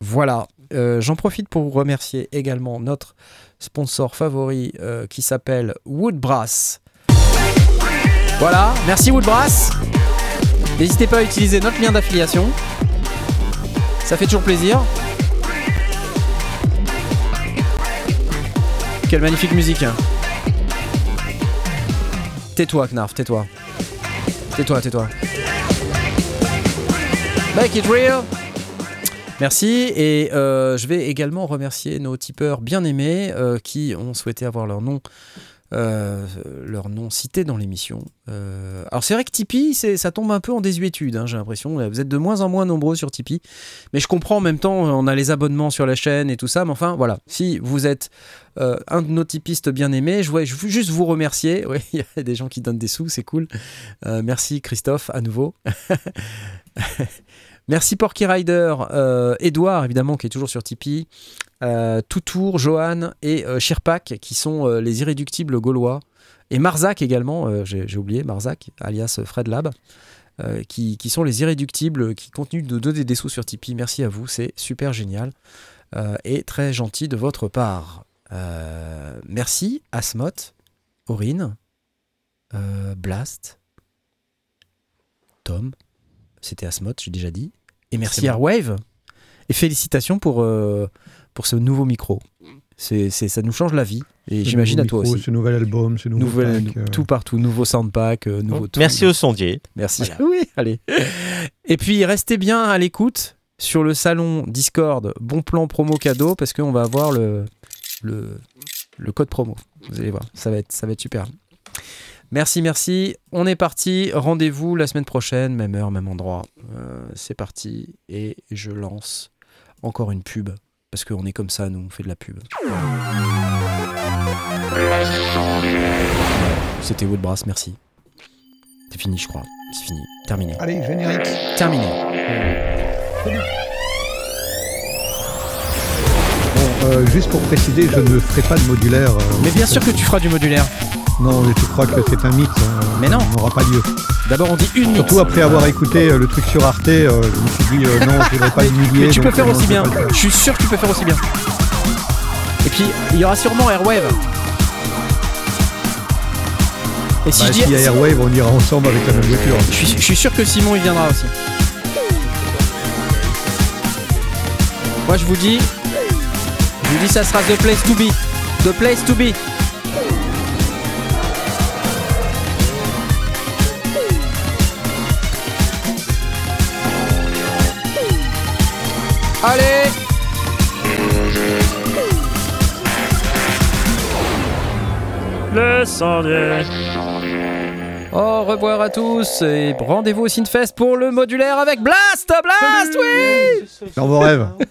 Voilà. Euh, J'en profite pour vous remercier également notre sponsor favori qui s'appelle Woodbrass. Voilà, merci Woodbrass. N'hésitez pas à utiliser notre lien d'affiliation. Ça fait toujours plaisir. Quelle magnifique musique. hein. Tais-toi, Knarf, tais-toi. Tais-toi, tais-toi. Make it real. Merci et euh, je vais également remercier nos tipeurs bien aimés euh, qui ont souhaité avoir leur nom, euh, leur nom cité dans l'émission. Euh, alors c'est vrai que Tipeee, ça tombe un peu en désuétude, hein, j'ai l'impression. Vous êtes de moins en moins nombreux sur Tipeee, mais je comprends en même temps, on a les abonnements sur la chaîne et tout ça, mais enfin voilà, si vous êtes euh, un de nos tipistes bien aimés, je voulais juste vous remercier. Oui, il y a des gens qui donnent des sous, c'est cool. Euh, merci Christophe à nouveau. Merci Porky Rider, euh, Edouard évidemment qui est toujours sur Tipeee, euh, Toutour, Johan et euh, Shirpak qui sont euh, les irréductibles gaulois, et Marzac également, euh, j'ai oublié Marzac, alias Fred Lab, euh, qui, qui sont les irréductibles qui continuent de donner des sous sur Tipeee. Merci à vous, c'est super génial et très gentil de votre part. Merci Asmot, Aurine, Blast, Tom, c'était Asmot, j'ai déjà dit. Et merci bon. Airwave. Et félicitations pour, pour ce nouveau micro. C'est, c'est- ça nous change la vie. Et Ce j'imagine à toi micro, aussi. Ce nouvel album, ce nouveau Nouvel- pack, euh, tout partout, nouveau soundpack, euh, nouveau tout. Merci au sondier. Merci. Voilà. Oui, allez. Et puis restez bien à l'écoute sur le salon Discord. Bon plan promo cadeau parce qu'on va avoir le, le, le code promo. Vous allez voir, ça va être, ça va être super. Merci, merci. On est parti. Rendez-vous la semaine prochaine, même heure, même endroit. Euh, c'est parti. Et je lance encore une pub. Parce qu'on est comme ça, nous, on fait de la pub. C'était Woodbrass, merci. C'est fini, je crois. C'est fini. Terminé. Allez, générique. Terminé. Bon, euh, juste pour préciser, je ne ferai pas de modulaire. euh, Mais bien sûr que tu feras du modulaire. Non, mais tu crois que c'est un mythe. euh, Mais non. N'aura pas lieu. D'abord, on dit une minute. Surtout après avoir écouté euh, le truc sur Arte, euh, je me suis dit euh, non, je pas humilier. Mais tu peux faire aussi bien. Je suis sûr que tu peux faire aussi bien. Et puis, il y aura sûrement Airwave. Et si Bah, je dis. Y a Airwave, on ira ensemble avec la même voiture. je, suis, je suis sûr que Simon il viendra aussi. Moi je vous dis. Je vous dis ça sera The Place to Be. The Place to Be. Allez Le sondier. Au revoir à tous et rendez-vous au Synfest pour le modulaire avec Blast Blast, oui Dans vos rêves.